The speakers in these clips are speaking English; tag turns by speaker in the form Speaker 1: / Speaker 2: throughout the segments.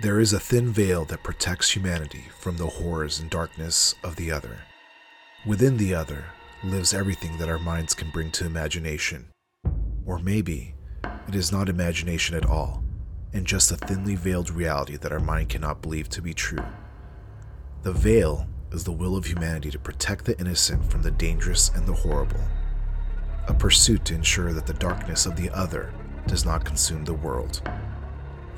Speaker 1: There is a thin veil that protects humanity from the horrors and darkness of the other. Within the other lives everything that our minds can bring to imagination. Or maybe it is not imagination at all, and just a thinly veiled reality that our mind cannot believe to be true. The veil is the will of humanity to protect the innocent from the dangerous and the horrible, a pursuit to ensure that the darkness of the other does not consume the world.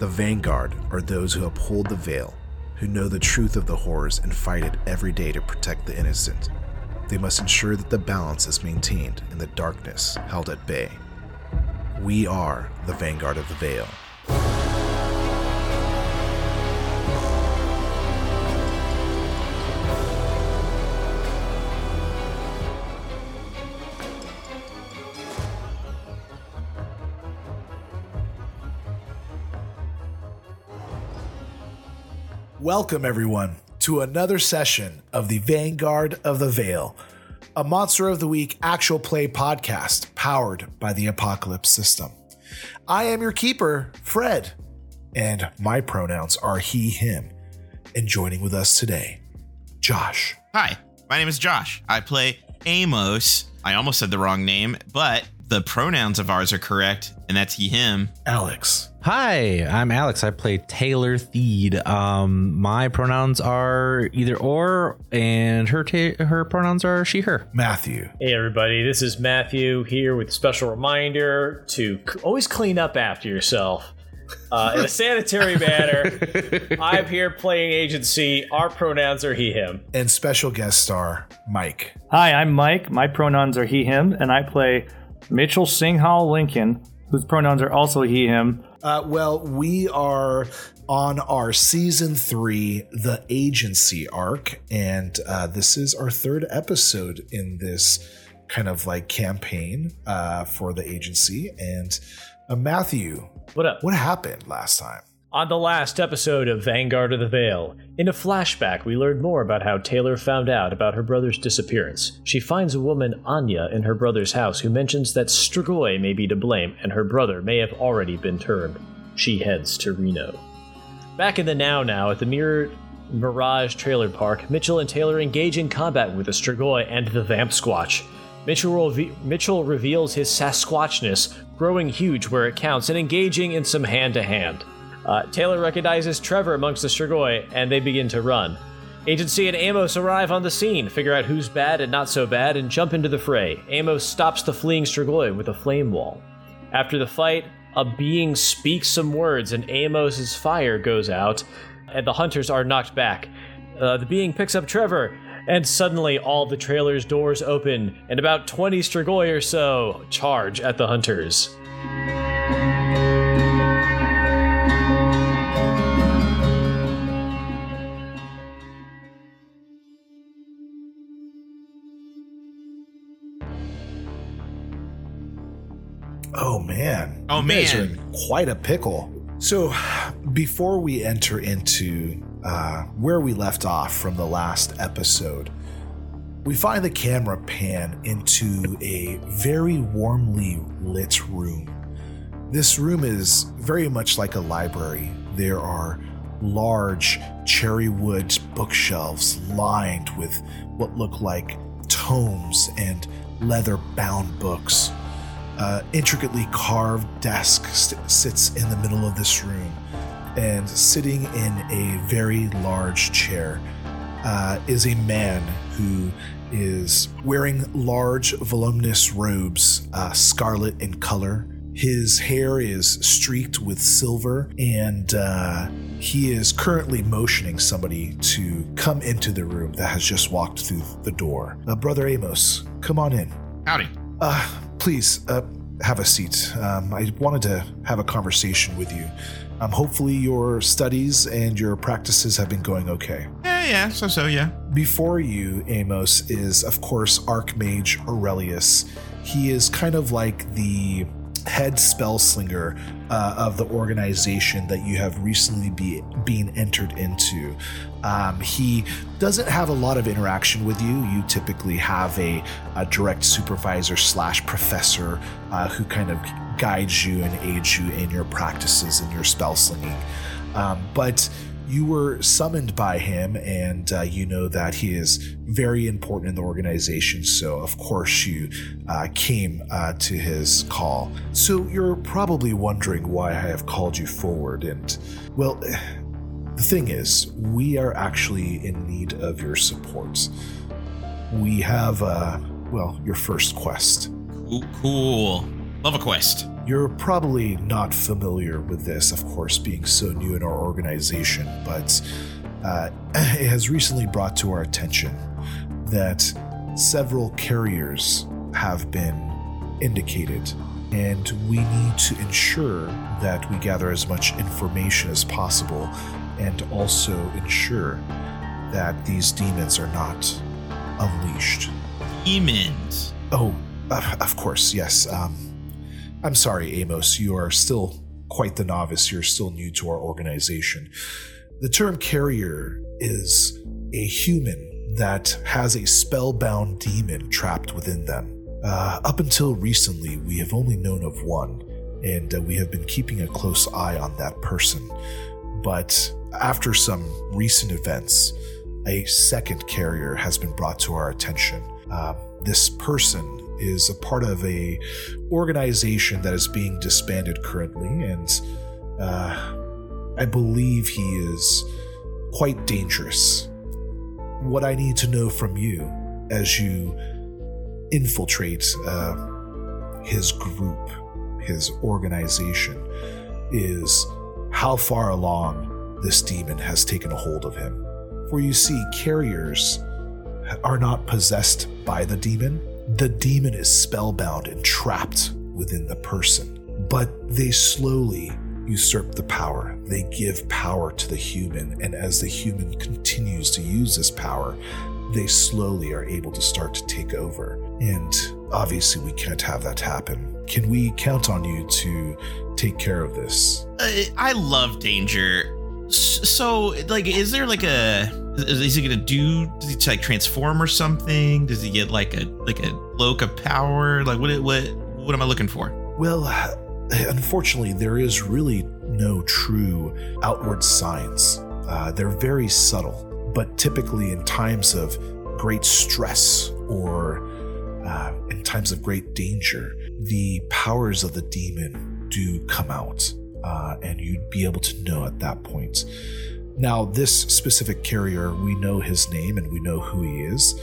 Speaker 1: The vanguard are those who uphold the veil, who know the truth of the horrors and fight it every day to protect the innocent. They must ensure that the balance is maintained and the darkness held at bay. We are the vanguard of the veil. Welcome, everyone, to another session of the Vanguard of the Veil, a Monster of the Week actual play podcast powered by the Apocalypse System. I am your keeper, Fred, and my pronouns are he, him. And joining with us today, Josh.
Speaker 2: Hi, my name is Josh. I play Amos. I almost said the wrong name, but the pronouns of ours are correct, and that's he, him.
Speaker 1: Alex.
Speaker 3: Hi, I'm Alex. I play Taylor Theed. Um, my pronouns are either or, and her ta- her pronouns are she her.
Speaker 1: Matthew.
Speaker 4: Hey everybody, this is Matthew here with a special reminder to c- always clean up after yourself uh, in a sanitary manner. I'm here playing agency. Our pronouns are he, him.
Speaker 1: And special guest star, Mike.
Speaker 5: Hi, I'm Mike. My pronouns are he, him, and I play Mitchell Singhal Lincoln, whose pronouns are also he, him.
Speaker 1: Uh, well, we are on our season three, the agency arc, and uh, this is our third episode in this kind of like campaign uh, for the agency. And uh, Matthew,
Speaker 4: What up?
Speaker 1: what happened last time?
Speaker 4: On the last episode of Vanguard of the Veil, in a flashback, we learned more about how Taylor found out about her brother's disappearance. She finds a woman, Anya, in her brother's house who mentions that Strigoi may be to blame and her brother may have already been turned. She heads to Reno. Back in the now now at the Mirror Mirage Trailer Park, Mitchell and Taylor engage in combat with the Strigoi and the Vamp Squatch. Mitchell, Mitchell reveals his Sasquatchness, growing huge where it counts and engaging in some hand to hand. Uh, Taylor recognizes Trevor amongst the Strigoi, and they begin to run. Agency and Amos arrive on the scene, figure out who's bad and not so bad, and jump into the fray. Amos stops the fleeing Strigoi with a flame wall. After the fight, a being speaks some words, and Amos's fire goes out, and the hunters are knocked back. Uh, the being picks up Trevor, and suddenly all the trailer's doors open, and about 20 Strigoi or so charge at the hunters.
Speaker 1: Oh man.
Speaker 2: Oh,
Speaker 1: You guys
Speaker 2: man.
Speaker 1: are in quite a pickle. So before we enter into uh, where we left off from the last episode, we find the camera pan into a very warmly lit room. This room is very much like a library. There are large cherry wood bookshelves lined with what look like tomes and leather bound books uh, intricately carved desk st- sits in the middle of this room, and sitting in a very large chair uh, is a man who is wearing large, voluminous robes, uh, scarlet in color. His hair is streaked with silver, and uh, he is currently motioning somebody to come into the room that has just walked through the door. Uh, Brother Amos, come on in.
Speaker 2: Howdy.
Speaker 1: Uh, please, uh, have a seat. Um, I wanted to have a conversation with you. Um, hopefully, your studies and your practices have been going okay.
Speaker 2: Yeah, yeah, so so, yeah.
Speaker 1: Before you, Amos, is of course Archmage Aurelius. He is kind of like the head spellslinger uh, of the organization that you have recently be, been entered into. Um, he doesn't have a lot of interaction with you. You typically have a, a direct supervisor slash professor uh, who kind of guides you and aids you in your practices and your spell slinging. Um, but you were summoned by him, and uh, you know that he is very important in the organization. So, of course, you uh, came uh, to his call. So, you're probably wondering why I have called you forward. And, well, the thing is, we are actually in need of your support. We have, uh, well, your first quest.
Speaker 2: Cool. cool. Love a quest.
Speaker 1: You're probably not familiar with this, of course, being so new in our organization, but uh, it has recently brought to our attention that several carriers have been indicated, and we need to ensure that we gather as much information as possible and also ensure that these demons are not unleashed.
Speaker 2: Demons.
Speaker 1: Oh, of course, yes. Um, I'm sorry, Amos, you are still quite the novice. You're still new to our organization. The term carrier is a human that has a spellbound demon trapped within them. Uh, up until recently, we have only known of one, and uh, we have been keeping a close eye on that person. But after some recent events, a second carrier has been brought to our attention. Uh, this person is a part of a organization that is being disbanded currently, and uh, I believe he is quite dangerous. What I need to know from you as you infiltrate uh, his group, his organization, is how far along this demon has taken a hold of him. For you see, carriers are not possessed by the demon, the demon is spellbound and trapped within the person, but they slowly usurp the power. They give power to the human, and as the human continues to use this power, they slowly are able to start to take over. And obviously, we can't have that happen. Can we count on you to take care of this?
Speaker 2: Uh, I love danger. So, like, is there like a is he gonna do? Does he like transform or something? Does he get like a like a cloak of power? Like what what what am I looking for?
Speaker 1: Well, unfortunately, there is really no true outward signs. Uh, they're very subtle, but typically in times of great stress or uh, in times of great danger, the powers of the demon do come out, uh, and you'd be able to know at that point. Now, this specific carrier, we know his name and we know who he is,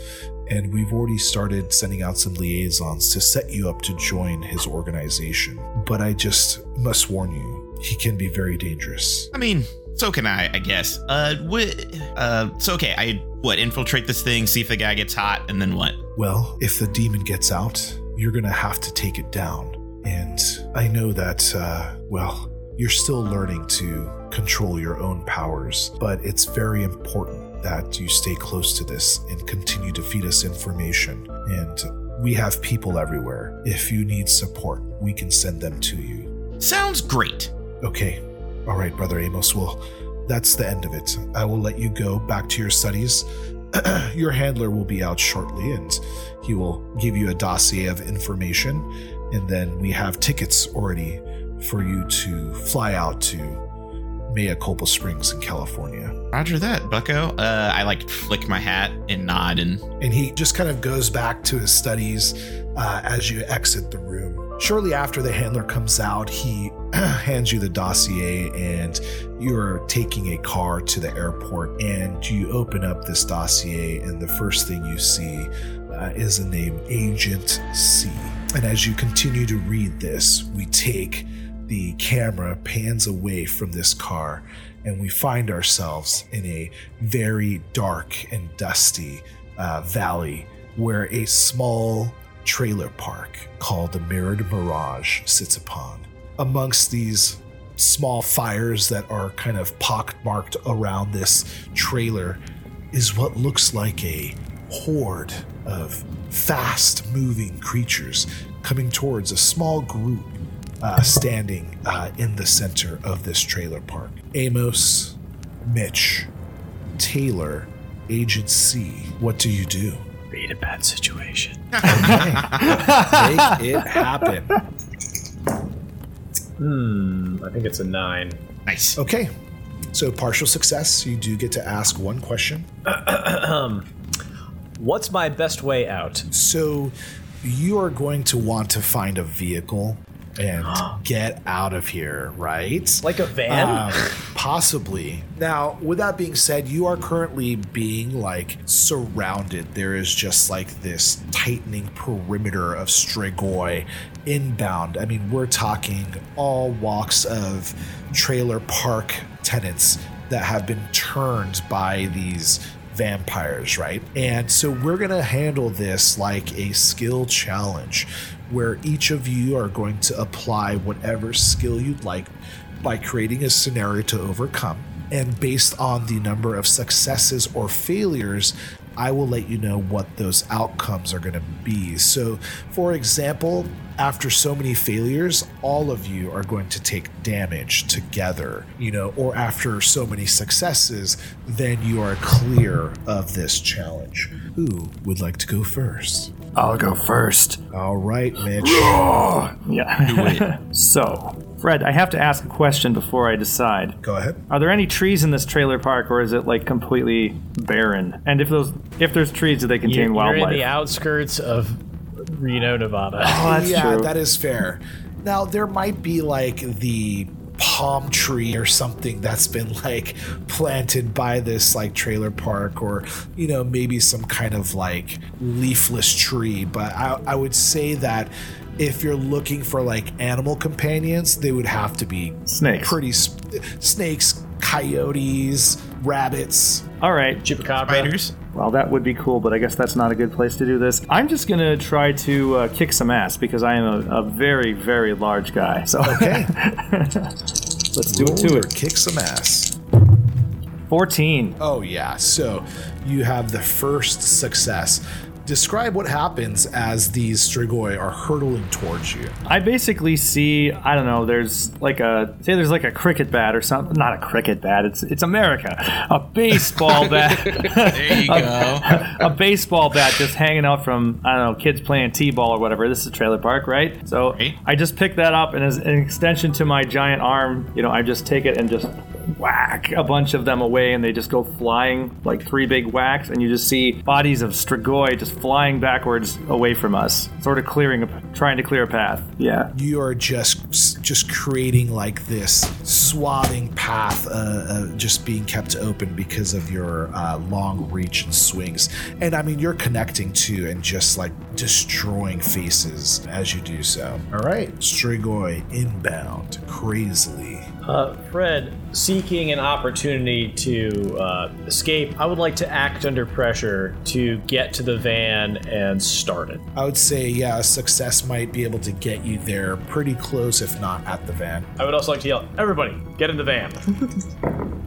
Speaker 1: and we've already started sending out some liaisons to set you up to join his organization. But I just must warn you, he can be very dangerous.
Speaker 2: I mean, so can I, I guess. Uh, what? Uh, so okay, I what? Infiltrate this thing, see if the guy gets hot, and then what?
Speaker 1: Well, if the demon gets out, you're gonna have to take it down. And I know that, uh, well, you're still learning to control your own powers, but it's very important that you stay close to this and continue to feed us information. And we have people everywhere. If you need support, we can send them to you.
Speaker 2: Sounds great.
Speaker 1: Okay. All right, Brother Amos. Well, that's the end of it. I will let you go back to your studies. your handler will be out shortly and he will give you a dossier of information. And then we have tickets already for you to fly out to Mayaculpa Springs in California.
Speaker 2: Roger that, Bucko. Uh, I like flick my hat and nod, and
Speaker 1: and he just kind of goes back to his studies uh, as you exit the room. Shortly after the handler comes out, he hands you the dossier, and you are taking a car to the airport. And you open up this dossier, and the first thing you see uh, is the name Agent C. And as you continue to read this, we take the camera pans away from this car and we find ourselves in a very dark and dusty uh, valley where a small trailer park called the Mirrored Mirage sits upon. Amongst these small fires that are kind of pockmarked around this trailer is what looks like a horde of fast moving creatures coming towards a small group uh, standing uh, in the center of this trailer park. Amos, Mitch, Taylor, Agent C, what do you do?
Speaker 4: Read a bad situation.
Speaker 1: Make it happen.
Speaker 4: Hmm, I think it's a nine.
Speaker 2: nice.
Speaker 1: Okay. So partial success, you do get to ask one question.
Speaker 4: What's my best way out?
Speaker 1: So you are going to want to find a vehicle and get out of here, right?
Speaker 4: Like a van?
Speaker 1: Um, possibly. Now, with that being said, you are currently being like surrounded. There is just like this tightening perimeter of Strigoi inbound. I mean, we're talking all walks of trailer park tenants that have been turned by these vampires, right? And so we're going to handle this like a skill challenge where each of you are going to apply whatever skill you'd like by creating a scenario to overcome. And based on the number of successes or failures, I will let you know what those outcomes are going to be. So, for example, after so many failures, all of you are going to take damage together, you know, or after so many successes, then you are clear of this challenge. Who would like to go first?
Speaker 5: I'll go first.
Speaker 1: All right, Mitch.
Speaker 5: Yeah. so, Fred, I have to ask a question before I decide.
Speaker 1: Go ahead.
Speaker 5: Are there any trees in this trailer park, or is it like completely barren? And if those, if there's trees, do they contain
Speaker 4: You're, you're in the outskirts of Reno, Nevada.
Speaker 5: oh, that's
Speaker 1: yeah,
Speaker 5: true.
Speaker 1: that is fair. Now there might be like the palm tree or something that's been like planted by this like trailer park or you know maybe some kind of like leafless tree but I, I would say that if you're looking for like animal companions they would have to be
Speaker 5: Snakes.
Speaker 1: pretty sp- snakes coyotes rabbits
Speaker 5: All right.
Speaker 4: Chupacabra.
Speaker 2: Spiders.
Speaker 5: Well, that would be cool, but I guess that's not a good place to do this. I'm just gonna try to uh, kick some ass because I am a, a very, very large guy. So
Speaker 1: okay
Speaker 5: let's do it to
Speaker 1: or
Speaker 5: it.
Speaker 1: kick some ass
Speaker 5: 14.
Speaker 1: Oh, yeah. So you have the first success. Describe what happens as these Strigoi are hurtling towards you.
Speaker 5: I basically see, I don't know, there's like a say there's like a cricket bat or something. Not a cricket bat. It's it's America. A baseball bat.
Speaker 2: There you go.
Speaker 5: a baseball bat just hanging out from I don't know kids playing t-ball or whatever. This is a trailer park, right? So
Speaker 2: Right.
Speaker 5: I just pick that up and as an extension to my giant arm, you know, I just take it and just whack a bunch of them away, and they just go flying like three big whacks, and you just see bodies of Strigoi just flying backwards away from us, sort of clearing, a, trying to clear a path. Yeah.
Speaker 1: You are just just creating like this swathing path, uh, uh, just being kept open because of your uh, long reach and swings. And I mean, you're connecting to and just like destroying faces as you do so. All right, Strigoi inbound crazily.
Speaker 4: Uh, Fred, seeking an opportunity to uh, escape, I would like to act under pressure to get to the van and start it.
Speaker 1: I would say, yeah, success might be able to get you there pretty close, if not at the van.
Speaker 4: I would also like to yell, "Everybody, get in the van!"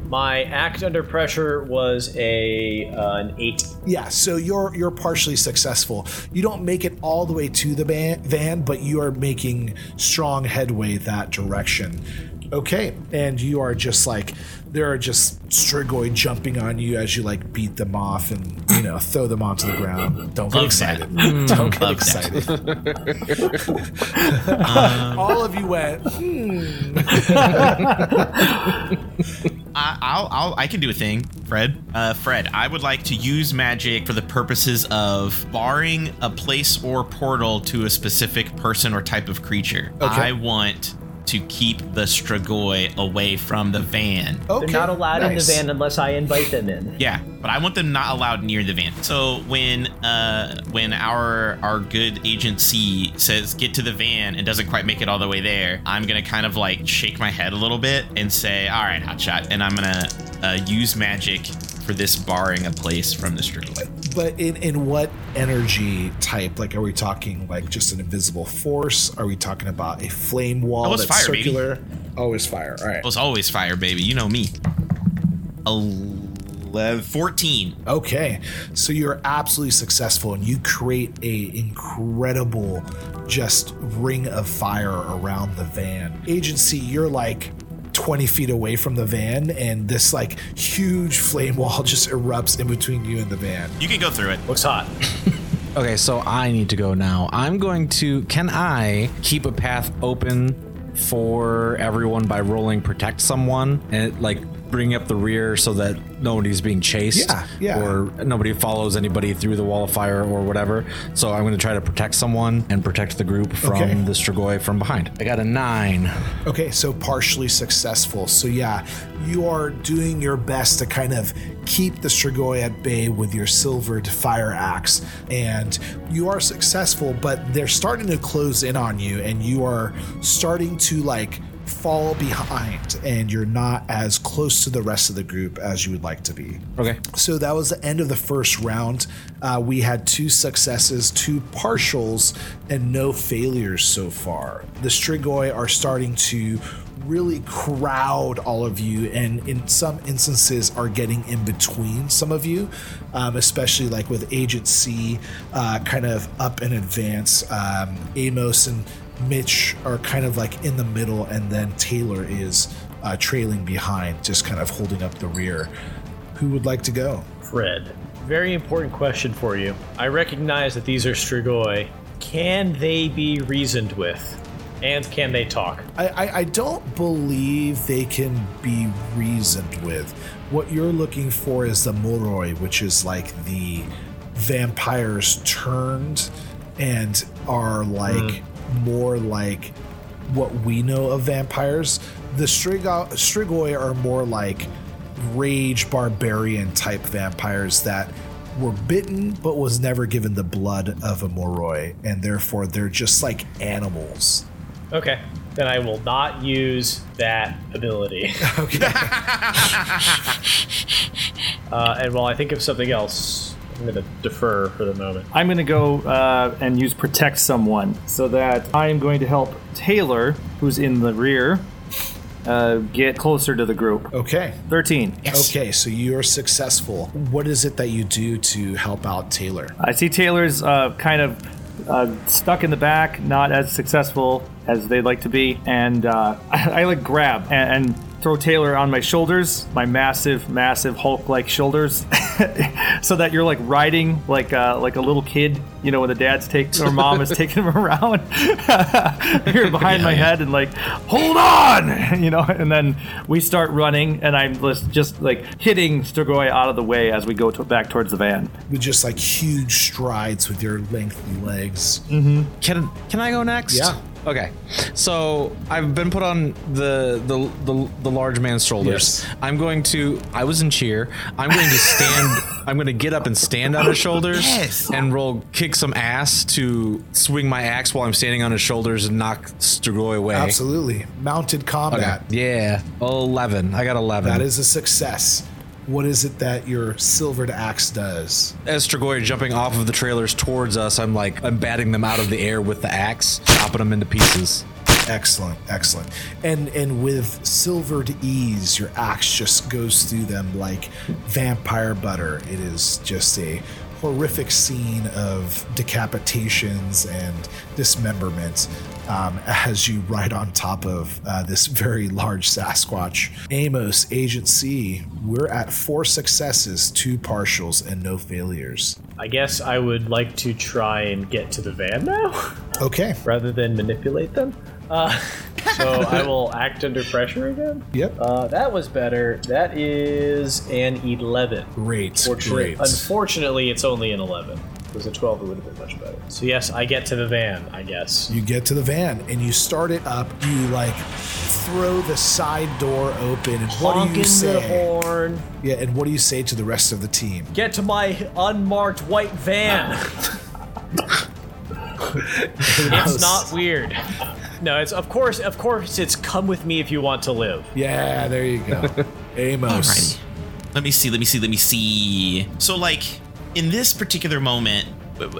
Speaker 4: My act under pressure was a uh, an eight.
Speaker 1: Yeah, so you're you're partially successful. You don't make it all the way to the van, van but you are making strong headway that direction. Okay, and you are just like there are just Strigoi jumping on you as you like beat them off and you know throw them onto the ground. Don't get
Speaker 2: Love
Speaker 1: excited.
Speaker 2: that.
Speaker 1: Don't get
Speaker 2: Love
Speaker 1: excited. All of you went. Hmm.
Speaker 2: I, I'll, I'll, I can do a thing, Fred. Uh, Fred, I would like to use magic for the purposes of barring a place or portal to a specific person or type of creature.
Speaker 1: Okay.
Speaker 2: I want to keep the Strigoi away from the van.
Speaker 1: Okay,
Speaker 4: They're not allowed
Speaker 1: nice.
Speaker 4: in the van unless I invite them in.
Speaker 2: Yeah, but I want them not allowed near the van. So when uh when our our good agency says get to the van and doesn't quite make it all the way there, I'm gonna kind of like shake my head a little bit and say, "All right, hotshot," and I'm gonna uh, use magic for this barring a place from the Strigoi.
Speaker 1: But in in what energy type? Like, are we talking like just an invisible force? Are we talking about a flame wall
Speaker 2: Oh,
Speaker 1: that's
Speaker 2: fire, baby.
Speaker 1: circular? Oh, it's fire. All right.
Speaker 2: Oh, it was always fire, baby. You know me. 11, 14.
Speaker 1: Okay, so you're absolutely successful, and you create a incredible just ring of fire around the van. Agency, you're like. 20 feet away from the van and this like huge flame wall just erupts in between you and the van
Speaker 2: You can go through it.
Speaker 4: Looks hot.
Speaker 3: Okay, so I need to go now. I'm going to. Can I keep a path open for everyone by rolling protect someone and like bring up the rear so that nobody's being chased
Speaker 1: Yeah, yeah.
Speaker 3: or nobody follows anybody through the wall of fire or whatever. So I'm going to try to protect someone and protect the group from
Speaker 1: Okay.
Speaker 3: the Strigoi from behind. I got a nine.
Speaker 1: Okay, so partially successful. So yeah, you are doing your best to kind of keep the Strigoi at bay with your silvered fire axe, and you are successful. But they're starting to close in on you, and you are starting to like fall behind, and you're not as close to the rest of the group as you would like to be.
Speaker 3: Okay.
Speaker 1: So that was the end of the first round. Uh, we had two successes, two partials, and no failures so far. The Strigoi are starting to really crowd all of you, and in some instances are getting in between some of you, um, especially like with Agent C, uh, kind of up in advance. Um, Amos and Mitch are kind of like in the middle, and then Taylor is uh, trailing behind, just kind of holding up the rear. Who would like to go?
Speaker 4: Fred, very important question for you. I recognize that these are Strigoi. Can they be reasoned with? And can they talk?
Speaker 1: I, I, I don't believe they can be reasoned with. What you're looking for is the Moroi, which is like the vampires turned and are like more like what we know of vampires. The Strigo- Strigoi are more like rage barbarian type vampires that were bitten but was never given the blood of a Moroi, and therefore they're just like animals.
Speaker 4: Okay, then I will not use that ability.
Speaker 1: Okay.
Speaker 4: Uh, and while I think of something else, I'm going to defer for the moment.
Speaker 5: I'm going to go uh, and use protect someone so that I am going to help Taylor, who's in the rear, uh, get closer to the group.
Speaker 1: okay.
Speaker 5: 13.
Speaker 1: Okay, so you're successful. What is it that you do to help out Taylor?
Speaker 5: I see Taylor's uh, kind of uh, stuck in the back, not as successful as they'd like to be, and uh, I, I like grab and, and throw Taylor on my shoulders, my massive, massive Hulk-like shoulders, so that you're like riding like uh, like a little kid, you know, when the dad's taking or mom is taking him around. you're behind my head and like, hold on, you know, and then we start running, and I'm just, just like hitting Strigoi out of the way as we go to, back towards the van.
Speaker 1: With just like huge strides with your lengthy legs.
Speaker 3: Can can I go next?
Speaker 1: Yeah.
Speaker 3: Okay. So I've been put on the the the, the large man's shoulders.
Speaker 1: Yes.
Speaker 3: I'm going to. I was in cheer. I'm going to stand. I'm going to get up and stand on his shoulders
Speaker 2: Yes.
Speaker 3: and roll kick some ass to swing my axe while I'm standing on his shoulders and knock Strigoi away.
Speaker 1: Absolutely. Mounted
Speaker 3: Okay.
Speaker 1: combat.
Speaker 3: Yeah. Eleven. I got eleven.
Speaker 1: That is a success. What is it that your silvered axe does?
Speaker 3: As Strigoi jumping off of the trailers towards us, I'm like I'm batting them out of the air with the axe, chopping them into pieces.
Speaker 1: Excellent, excellent. And and with silvered ease, your axe just goes through them like vampire butter. It is just a horrific scene of decapitations and dismemberment um, as you ride on top of uh, this very large Sasquatch. Amos, Agent C, we're at four successes, two partials, and no failures.
Speaker 4: I guess I would like to try and get to the van now,
Speaker 1: Okay.
Speaker 4: rather than manipulate them. Uh, so I will act under pressure again.
Speaker 1: Yep.
Speaker 4: Uh, that was better. That is an 11.
Speaker 1: Great.
Speaker 4: Fortunately,
Speaker 1: Great.
Speaker 4: unfortunately, it's only an 11. If it was a 12, it would have been much better. So yes, I get to the van, I guess.
Speaker 1: You get to the van and you start it up. You like throw the side door open, and what do you
Speaker 4: the
Speaker 1: say?
Speaker 4: horn.
Speaker 1: Yeah, and what do you say to the rest of the team?
Speaker 4: Get to my unmarked white van. it's not weird. No, it's of course, of course, it's come with me if you want to live.
Speaker 1: Yeah, there you go. Amos.
Speaker 2: Alrighty. Let me see. Let me see. Let me see. So, like, in this particular moment,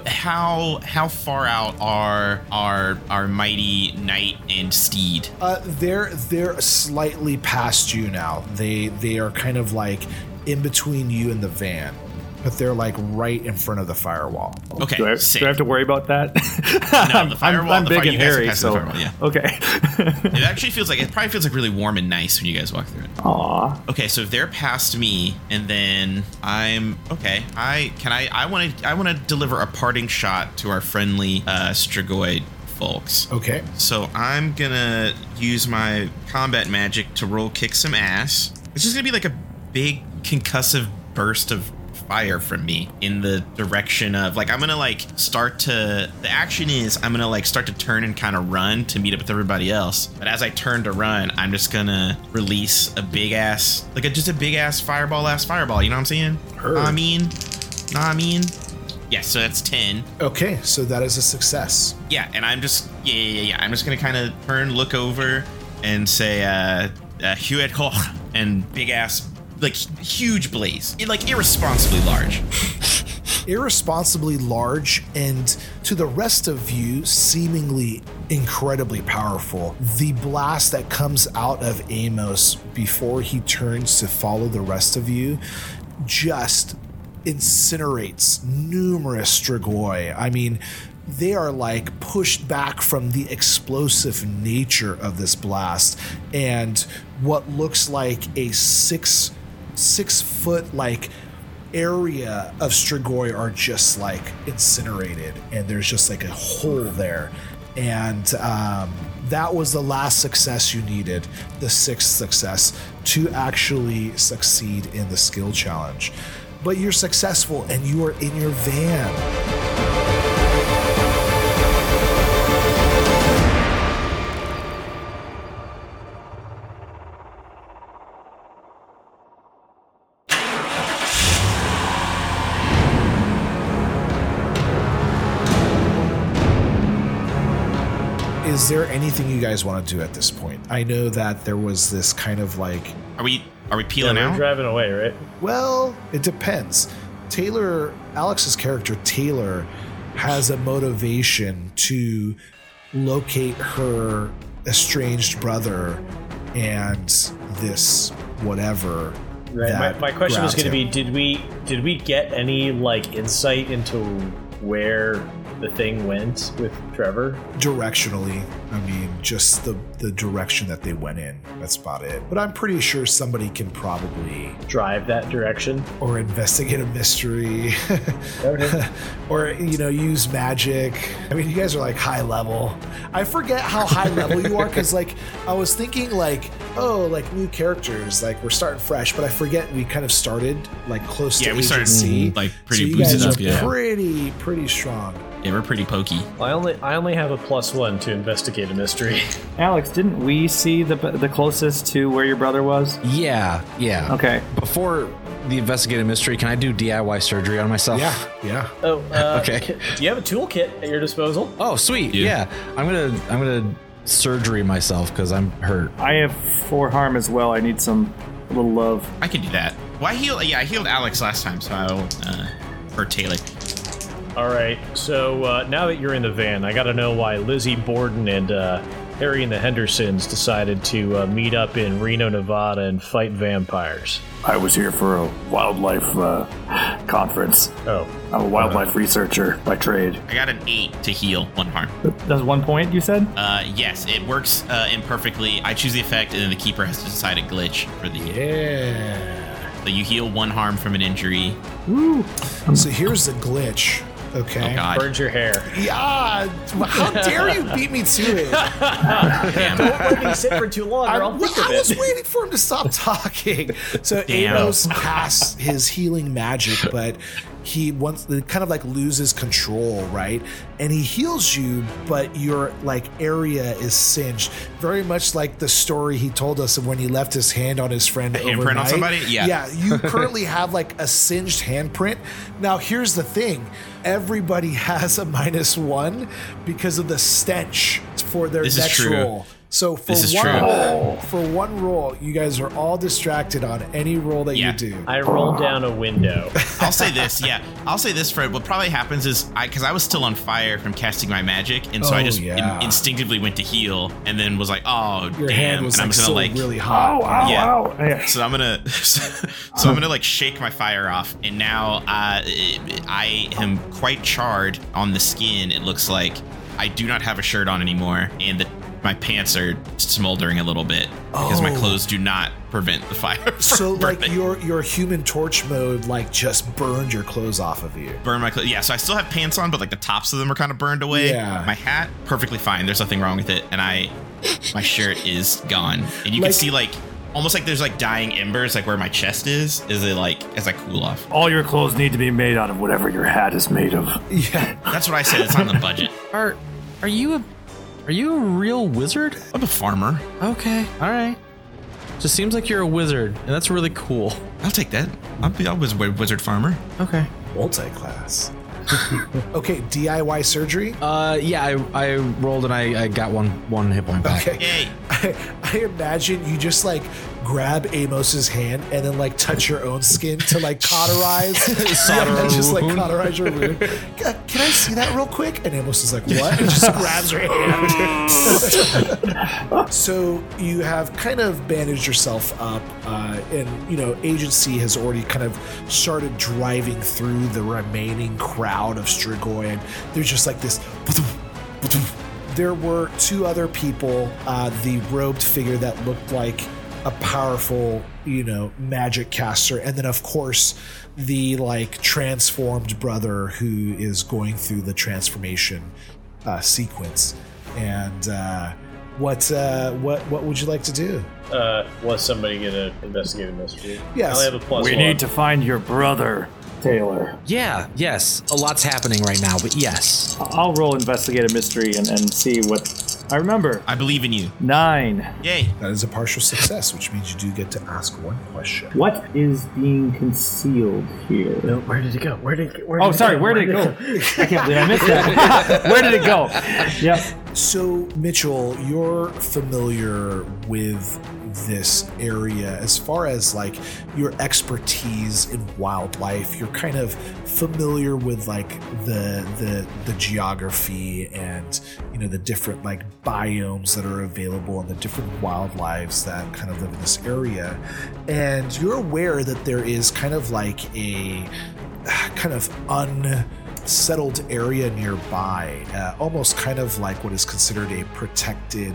Speaker 2: how how far out are our our mighty knight and steed?
Speaker 1: Uh, they're they're slightly past you now. They they are kind of like in between you and the van, but they're like right in front of the firewall.
Speaker 2: Okay,
Speaker 5: Do I, do I have to worry about that?
Speaker 2: No, the firewall-
Speaker 5: I'm, I'm
Speaker 2: the
Speaker 5: big
Speaker 2: fire-
Speaker 5: and
Speaker 2: you guys are
Speaker 5: hairy, so
Speaker 2: yeah.
Speaker 5: okay.
Speaker 2: It actually feels like it probably feels like really warm and nice when you guys walk through it.
Speaker 5: Aw,
Speaker 2: Okay, so if they're past me, and then I'm okay. I can I I want to I want to deliver a parting shot to our friendly uh, Strigoi folks.
Speaker 1: Okay.
Speaker 2: So I'm gonna use my combat magic to roll kick some ass. It's just gonna be like a big concussive burst of fire from me in the direction of like I'm gonna like start to the action is I'm gonna like start to turn and kind of run to meet up with everybody else. But as I turn to run, I'm just gonna release a big ass like a just a big ass fireball ass fireball. You know what I'm saying?
Speaker 1: Heard.
Speaker 2: I mean, I mean. Yeah, so that's ten.
Speaker 1: Okay, so that is a success.
Speaker 2: Yeah, and I'm just yeah yeah yeah. I'm just gonna kind of turn, look over, and say uh, uh Huet Hoch and big ass like huge blaze, like irresponsibly large.
Speaker 1: irresponsibly large and to the rest of you seemingly incredibly powerful. The blast that comes out of Amos before he turns to follow the rest of you just incinerates numerous Strigoi. I mean, they are like pushed back from the explosive nature of this blast and what looks like a six six foot like area of Strigoi are just like incinerated and there's just like a hole there. And um, that was the last success you needed the sixth success to actually succeed in the skill challenge. But you're successful and you are in your van anything you guys want to do at this point? I know that there was this kind of like.
Speaker 2: Are we are we
Speaker 4: Yeah,
Speaker 2: peeling
Speaker 4: we're
Speaker 2: out?
Speaker 4: driving away, right?
Speaker 1: Well, it depends. Taylor, Alex's character Taylor, has a motivation to locate her estranged brother and this whatever.
Speaker 4: Right. My, my question was going to be: Did we did we get any like insight into where the thing went with Trevor?
Speaker 1: directionally. I mean, just the the direction that they went in. That's about it. But I'm pretty sure somebody can probably
Speaker 4: Drive that direction?
Speaker 1: or investigate a mystery
Speaker 4: Okay.
Speaker 1: or you know use magic i mean you guys are like high level i forget how high level you are because like i was thinking like oh like new characters like we're starting fresh but i forget we kind of started like close
Speaker 2: Yeah,
Speaker 1: to
Speaker 2: we started
Speaker 1: agency.
Speaker 2: Mm, like
Speaker 1: so
Speaker 2: pretty
Speaker 1: you
Speaker 2: boosted
Speaker 1: guys
Speaker 2: up.
Speaker 1: are
Speaker 2: Yeah,
Speaker 1: pretty pretty strong
Speaker 2: yeah, we're pretty pokey.
Speaker 4: I only I only have a plus one to investigate a mystery.
Speaker 5: Alex, didn't we see the the closest to where your brother was?
Speaker 3: Yeah, yeah.
Speaker 5: Okay.
Speaker 3: Before the investigative mystery, can I do DIY surgery on myself?
Speaker 1: yeah yeah
Speaker 4: Oh, uh,
Speaker 3: Okay.
Speaker 4: c- Do you have a toolkit at your disposal?
Speaker 3: Oh, sweet.
Speaker 2: Yeah.
Speaker 3: Yeah. I'm gonna I'm gonna surgery myself because I'm hurt.
Speaker 5: I have four harm as well. I need some a little love.
Speaker 2: I can do that. Well, I healed. Yeah, I healed Alex last time, so I'll uh, or Taylor.
Speaker 4: All right. So uh, now that you're in the van, I got to know why Lizzie Borden and uh, Harry and the Hendersons decided to uh, meet up in Reno, Nevada, and fight vampires.
Speaker 5: I was here for a wildlife uh, conference.
Speaker 4: Oh,
Speaker 5: I'm a wildlife researcher by trade.
Speaker 2: I got an eight to heal one harm.
Speaker 5: That's one point you said?
Speaker 2: Uh, yes, it works uh, imperfectly. I choose the effect, and then the keeper has to decide a glitch for the heal.
Speaker 1: yeah
Speaker 2: So you heal one harm from an injury.
Speaker 1: so here's the glitch okay
Speaker 2: Oh God,
Speaker 4: burns your hair.
Speaker 1: yeah how dare you beat me to it
Speaker 2: damn.
Speaker 4: Let me sit for too long,
Speaker 1: I,
Speaker 4: or I'll think of
Speaker 1: I was
Speaker 4: it.
Speaker 1: waiting for him to stop talking. So
Speaker 2: Damn.
Speaker 1: Amos casts his healing magic, but he wants to kind of like loses control, right? And he heals you, but your like area is singed, very much like the story he told us of when he left his hand on his friend.
Speaker 2: handprint on somebody? Yeah.
Speaker 1: yeah. You currently have like a singed handprint. Now here's the thing: everybody has a minus one because of the stench for their
Speaker 2: This is
Speaker 1: next
Speaker 2: true.
Speaker 1: roll. So for
Speaker 2: This is
Speaker 1: one
Speaker 2: true.
Speaker 1: roll, for one roll, you guys are all distracted on any roll that
Speaker 2: Yeah.
Speaker 1: you do.
Speaker 4: I rolled down a window.
Speaker 2: I'll say this, yeah. I'll say this, Fred. What probably happens is I, because I was still on fire from casting my magic, and so I
Speaker 1: Oh,
Speaker 2: just in- instinctively went to heal, and then was like, "Oh,
Speaker 1: Your
Speaker 2: damn!"
Speaker 1: hand was
Speaker 2: and I'm
Speaker 1: like
Speaker 2: just
Speaker 1: so
Speaker 2: gonna like,
Speaker 1: really hot.
Speaker 5: ow,
Speaker 2: Yeah.
Speaker 5: ow. Yeah.
Speaker 2: so I'm gonna, so I'm gonna like shake my fire off, and now uh, I am quite charred on the skin. It looks like I do not have a shirt on anymore, and the my pants are smoldering a little bit because my
Speaker 1: Oh.
Speaker 2: clothes do not prevent the fire. From
Speaker 1: So like your your human torch mode like just burned your clothes off of you.
Speaker 2: burn my clothes. Yeah, so I still have pants on, but like the tops of them are kind of burned away.
Speaker 1: Yeah.
Speaker 2: My hat, perfectly fine. There's nothing wrong with it, and I, my shirt is gone, and you
Speaker 1: Like-
Speaker 2: can see like almost like there's like dying embers, like where my chest is. Is it like as I cool off?
Speaker 5: All your clothes need to be made out of whatever your hat is made of.
Speaker 1: Yeah.
Speaker 2: That's what I said. It's on the budget.
Speaker 3: Are are you a are you a real wizard?
Speaker 2: I'm a farmer.
Speaker 3: Okay, all right. Just seems like you're a wizard, and that's really cool.
Speaker 2: I'll take that. I'll be. I was a wizard farmer.
Speaker 3: Okay.
Speaker 1: Multi-class. okay, DIY surgery.
Speaker 3: Uh, yeah, I, I rolled and I, I got one one hit point back.
Speaker 1: Okay.
Speaker 2: Yay!
Speaker 1: I, I imagine you just like grab Amos's hand and then like touch your own skin to like cauterize. Yeah, just like cauterize your wound. "Uh, Can I see that real quick? And Amos is like, what? And just grabs her hand. so you have kind of bandaged yourself up, uh, and you know, agency has already kind of started driving through the remaining crowd of Strigoi, and there's just like this. There were two other people, uh, the robed figure that looked like a powerful, you know, magic caster, and then of course the like transformed brother who is going through the transformation uh, sequence. And uh, what uh, what what would you like to do?
Speaker 4: Uh, was somebody gonna investigate a mystery?
Speaker 1: Yes.
Speaker 4: I only have a plus
Speaker 5: We
Speaker 4: one.
Speaker 5: need to find your brother, Taylor.
Speaker 3: Yeah, yes. A lot's happening right now, but yes.
Speaker 5: I'll roll investigate a mystery and, and see what I remember.
Speaker 2: I believe in you.
Speaker 5: Nine.
Speaker 2: Yay!
Speaker 1: That is a partial success, which means you do get to ask one question.
Speaker 5: What is being concealed here?
Speaker 4: No, where did it go? Where did it? Where did
Speaker 5: Oh,
Speaker 4: it
Speaker 5: sorry.
Speaker 4: go?
Speaker 5: Where did it go? I can't believe I missed that. Where did it go? Yep.
Speaker 1: So, Mitchell, you're familiar with this area as far as like your expertise in wildlife. You're kind of familiar with like the the the geography and you know the different like biomes that are available and the different wildlives that kind of live in this area. And you're aware that there is kind of like a kind of unsettled area nearby, uh, almost kind of like what is considered a protected,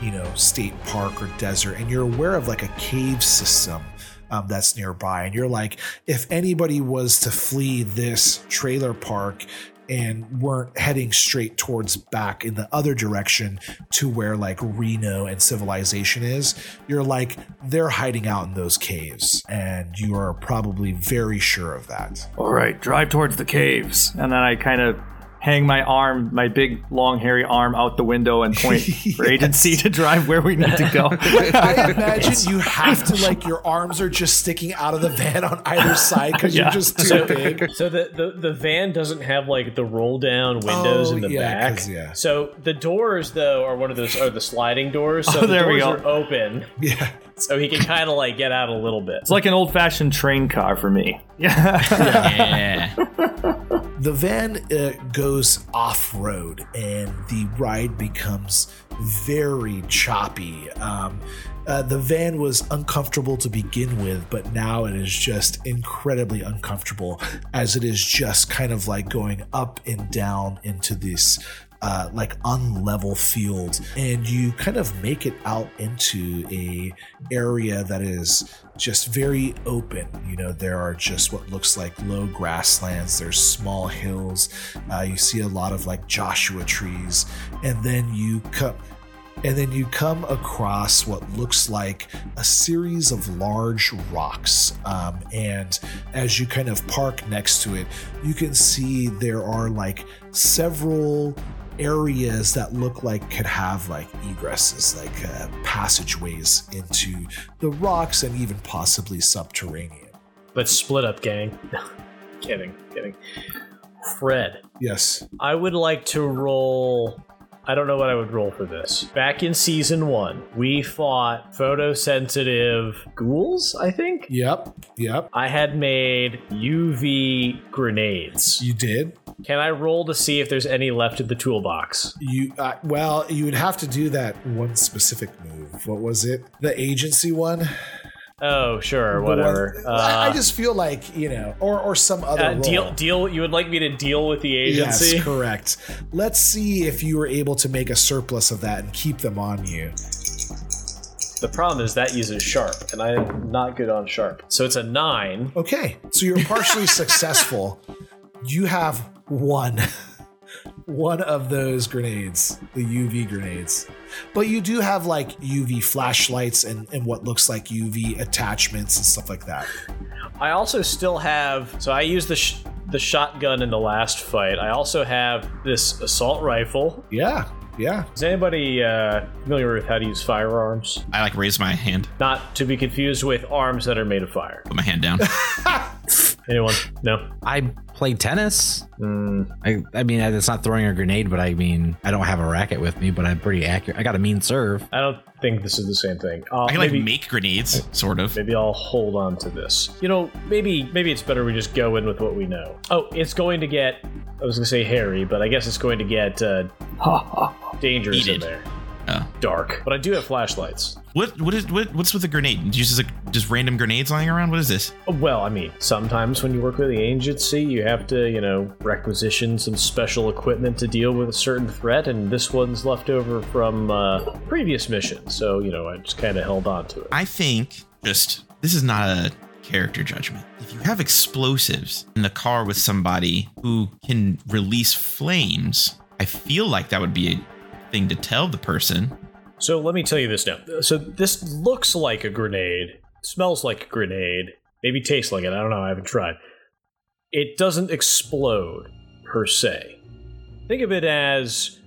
Speaker 1: you know, state park or desert. And you're aware of like a cave system um, that's nearby. And you're like, if anybody was to flee this trailer park, and weren't heading straight towards back in the other direction to where like Reno and civilization is, you're like, they're hiding out in those caves. And you are probably very sure of that.
Speaker 5: All right, drive towards the caves. And then I kind of hang my arm, my big, long, hairy arm out the window and point for agency to drive where we need to go.
Speaker 1: I imagine you have to like your arms are just sticking out of the van on either side because
Speaker 5: Yeah.
Speaker 1: you're just too big.
Speaker 4: So the, the the van doesn't have like the roll down oh, windows
Speaker 1: Oh,
Speaker 4: in the
Speaker 1: yeah,
Speaker 4: back.
Speaker 1: 'cause, yeah.
Speaker 4: So the doors though are one of those are the sliding doors. Oh, so
Speaker 5: Oh,
Speaker 4: the
Speaker 5: there we
Speaker 4: doors
Speaker 5: go.
Speaker 4: are open,
Speaker 1: Yeah.
Speaker 4: So he can kind of like get out a little bit.
Speaker 5: It's like an old fashioned train car for me. Yeah.
Speaker 2: Yeah.
Speaker 1: The van uh, goes off road and the ride becomes very choppy. Um, uh, the van was uncomfortable to begin with, but now it is just incredibly uncomfortable as it is just kind of like going up and down into this uh, like unlevel field, and you kind of make it out into a area that is just very open. You know, there are just what looks like low grasslands. There's small hills. Uh, you see a lot of like Joshua trees, and then you come. And then you come across what looks like a series of large rocks. Um, and as you kind of park next to it, you can see there are like several areas that look like could have like egresses, like uh, passageways into the rocks and even possibly subterranean.
Speaker 4: But split up, gang. kidding, kidding. Fred,
Speaker 1: Yes.
Speaker 4: I would like to roll. I don't know what I would roll for this. Back in season one, we fought photosensitive ghouls, I think.
Speaker 1: Yep. Yep.
Speaker 4: I had made UV grenades.
Speaker 1: You did.
Speaker 4: Can I roll to see if there's any left in the toolbox?
Speaker 1: You uh, well, you would have to do that one specific move. What was it? The agency one.
Speaker 4: Oh, sure, whatever.
Speaker 1: one- I I
Speaker 4: Uh,
Speaker 1: just feel like you know, or or some other
Speaker 4: uh, deal, deal. You would like me to deal with the agency?
Speaker 1: Yes, correct. Let's see if you were able to make a surplus of that and keep them on you.
Speaker 4: The problem is that uses sharp, and I am not good on sharp. So it's a nine.
Speaker 1: Okay, so you're partially successful. You have one, one of those grenades, the UV grenades. But you do have like UV flashlights and, and what looks like UV attachments and stuff like that.
Speaker 4: I also still have. So I used the sh- the shotgun in the last fight. I also have this assault rifle.
Speaker 1: Yeah, yeah.
Speaker 4: Is anybody uh, familiar with how to use firearms?
Speaker 2: I like raise my hand,
Speaker 4: Not to be confused with arms that are made of fire.
Speaker 2: put my hand down.
Speaker 4: Anyone? No.
Speaker 3: I play tennis.
Speaker 4: Mm,
Speaker 3: I, I mean, it's not throwing a grenade, but I mean, I don't have a racket with me, but I'm pretty accurate. I got a mean serve.
Speaker 4: I don't think this is the same thing. Uh,
Speaker 2: I can like make grenades, sort of.
Speaker 4: maybe I'll hold on to this. You know, maybe maybe it's better we just go in with what we know. Oh, it's going to get. I was going to say hairy, but I guess it's going to get uh, dangerous in there.
Speaker 2: Oh.
Speaker 4: Dark. But I do have flashlights.
Speaker 2: What what is what what's with the grenade? Do you just like just random grenades lying around? What is this?
Speaker 4: Well, I mean, sometimes when you work with the agency, you have to, you know, requisition some special equipment to deal with a certain threat, and this one's left over from uh, previous missions, so, you know, I just kind of held on to it.
Speaker 2: I think just this is not a character judgment. If you have explosives in the car with somebody who can release flames, I feel like that would be a thing to tell the person.
Speaker 4: So let me tell you this now. So this looks like a grenade, smells like a grenade, maybe tastes like it. I don't know. I haven't tried. It doesn't explode per se. Think of it as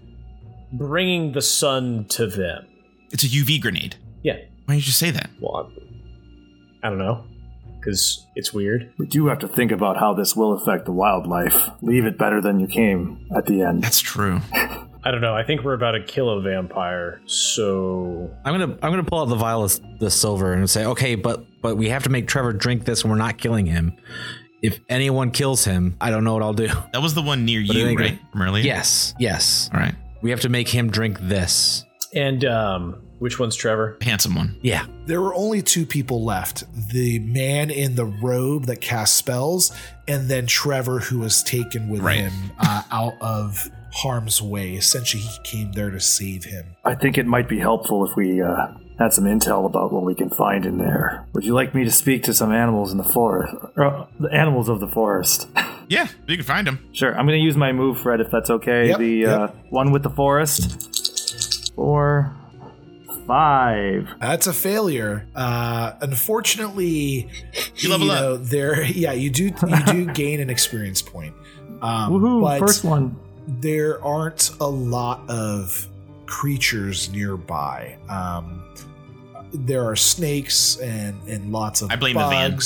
Speaker 4: bringing the sun to them.
Speaker 2: It's a UV grenade.
Speaker 4: Yeah.
Speaker 2: Why did you say that?
Speaker 4: Well, I'm- don't know, because it's weird.
Speaker 5: We do have to think about how this will affect the wildlife. Leave it better than you came at the end.
Speaker 2: That's true.
Speaker 4: I don't know. I think we're about to kill a vampire, so
Speaker 3: I'm gonna I'm gonna pull out the vial of the silver and say, okay, but but we have to make Trevor drink this, and we're not killing him. If anyone kills him, I don't know what I'll do.
Speaker 2: That was the one near
Speaker 3: But it
Speaker 2: you,
Speaker 3: ain't
Speaker 2: right?
Speaker 3: gonna-
Speaker 2: From earlier?
Speaker 3: Yes, yes.
Speaker 2: All right.
Speaker 3: We have to make him drink this.
Speaker 4: and um, which one's Trevor?
Speaker 2: Handsome one.
Speaker 3: Yeah.
Speaker 1: There were only two people left the man in the robe that casts spells, and then Trevor, who was taken with
Speaker 2: Right.
Speaker 1: him uh, out of harm's way. Essentially, he came there to save him.
Speaker 5: I think it might be helpful if we uh, had some intel about what we can find in there. Would you like me to speak to some animals in the forest? Uh, the animals of the forest.
Speaker 2: Yeah, you can find them.
Speaker 5: sure, I'm going to use my move, Fred, if that's okay.
Speaker 1: Yep,
Speaker 5: the
Speaker 1: yep.
Speaker 5: Uh, one with the forest. Four, five.
Speaker 1: That's a failure. Uh, unfortunately,
Speaker 2: You level
Speaker 1: know, There, yeah, you do. You do gain an experience point. Um,
Speaker 5: Woohoo!
Speaker 1: but
Speaker 5: First one.
Speaker 1: There aren't a lot of creatures nearby. Um, there are snakes and and lots of
Speaker 2: I blame the van.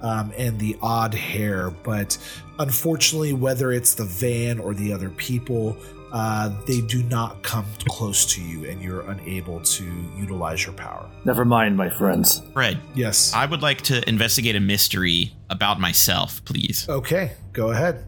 Speaker 1: Um, and the odd hare, but unfortunately, whether it's the van or the other people, uh, they do not come close to you, and you're unable to utilize your power.
Speaker 5: Never mind, my friends.
Speaker 2: Fred,
Speaker 1: Yes.
Speaker 2: I would like to investigate a mystery about myself, please.
Speaker 1: Okay, go ahead.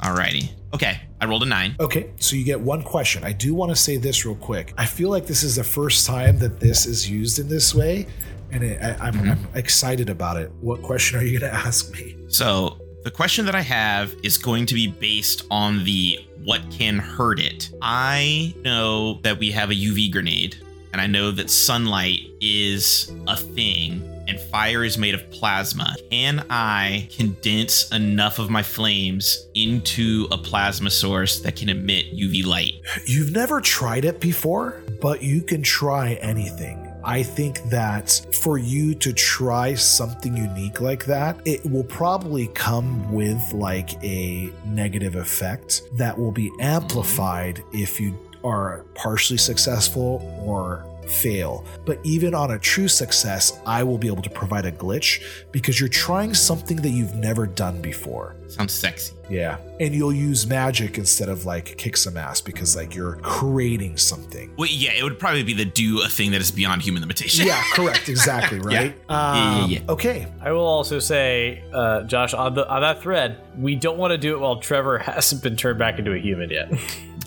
Speaker 2: Alrighty. Okay, I rolled a nine.
Speaker 1: Okay, so you get one question. I do want to say this real quick. I feel like this is the first time that this is used in this way, and it, I, I'm, mm-hmm. I'm excited about it. What question are you going to ask me?
Speaker 2: So the question that I have is going to be based on the what can hurt it. I know that we have a UV grenade, and I know that sunlight is a thing, and fire is made of plasma. Can I condense enough of my flames into a plasma source that can emit UV light?
Speaker 1: You've never tried it before, but you can try anything. I think that for you to try something unique like that, it will probably come with like a negative effect that will be amplified if you are partially successful or fail. But even on a true success, I will be able to provide a glitch because you're trying something that you've never done before.
Speaker 2: Sounds sexy.
Speaker 1: Yeah. And you'll use magic instead of like kick some ass because like you're creating something.
Speaker 2: Well, yeah, it would probably be the do a thing that is beyond human limitation.
Speaker 1: Yeah, correct. Exactly, right?
Speaker 2: Yeah, yeah,
Speaker 1: Um,
Speaker 2: yeah.
Speaker 1: Okay.
Speaker 4: I will also say, uh, Josh, on the on that thread, we don't want to do it while Trevor hasn't been turned back into a human yet.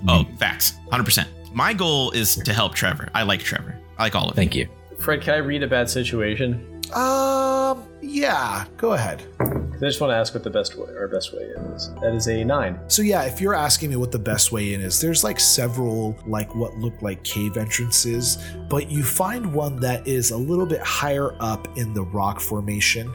Speaker 2: Oh, facts. 100%. My goal is to help Trevor. I like Trevor. I like all of them.
Speaker 3: Thank you.
Speaker 4: Fred, can I read a bad situation?
Speaker 1: Um, yeah, go ahead.
Speaker 4: 'Cause I just want to ask what the best way our best way in is. That is a nine.
Speaker 1: So yeah, if you're asking me what the best way in is, there's like several like what look like cave entrances, but you find one that is a little bit higher up in the rock formation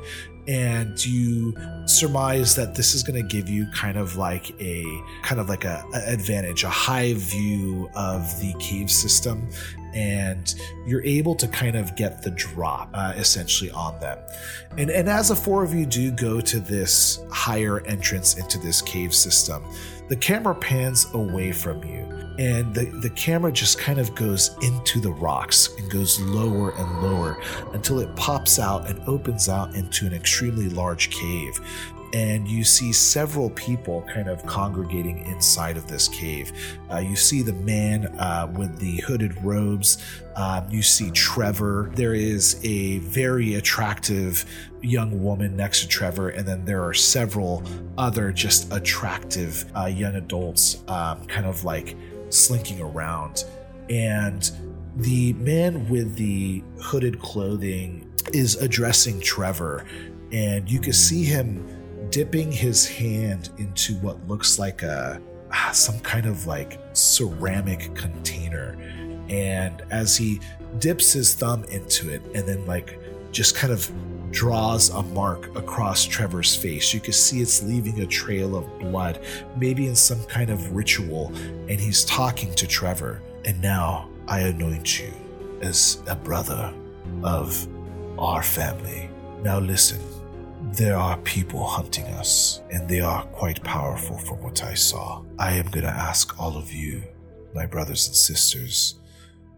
Speaker 1: and you surmise that this is going to give you kind of like a kind of like a, a advantage a high view of the cave system? And you're able to kind of get the drop uh, essentially on them. And and as the four of you do go to this higher entrance into this cave system the camera pans away from you and the, the camera just kind of goes into the rocks and goes lower and lower until it pops out and opens out into an extremely large cave and you see several people kind of congregating inside of this cave. Uh, you see the man uh, with the hooded robes. Um, you see Trevor. There is a very attractive young woman next to Trevor, and then there are several other just attractive uh, young adults, um, kind of like slinking around. And the man with the hooded clothing is addressing Trevor, and you can see him dipping his hand into what looks like a ah, some kind of like ceramic container and as he dips his thumb into it and then like just kind of draws a mark across Trevor's face. You can see it's leaving a trail of blood, maybe in some kind of ritual, and he's talking to Trevor. And now I anoint you as a brother of our family. Now listen, there are people hunting us, and they are quite powerful from what I saw. I am going to ask all of you, my brothers and sisters,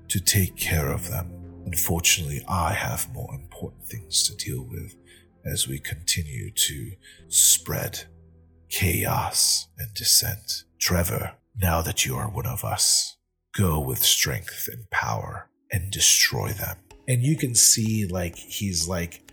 Speaker 1: to take care of them. Unfortunately, I have more important things to deal with as we continue to spread chaos and dissent. Trevor, now that you are one of us, go with strength and power and destroy them. And you can see, like, he's like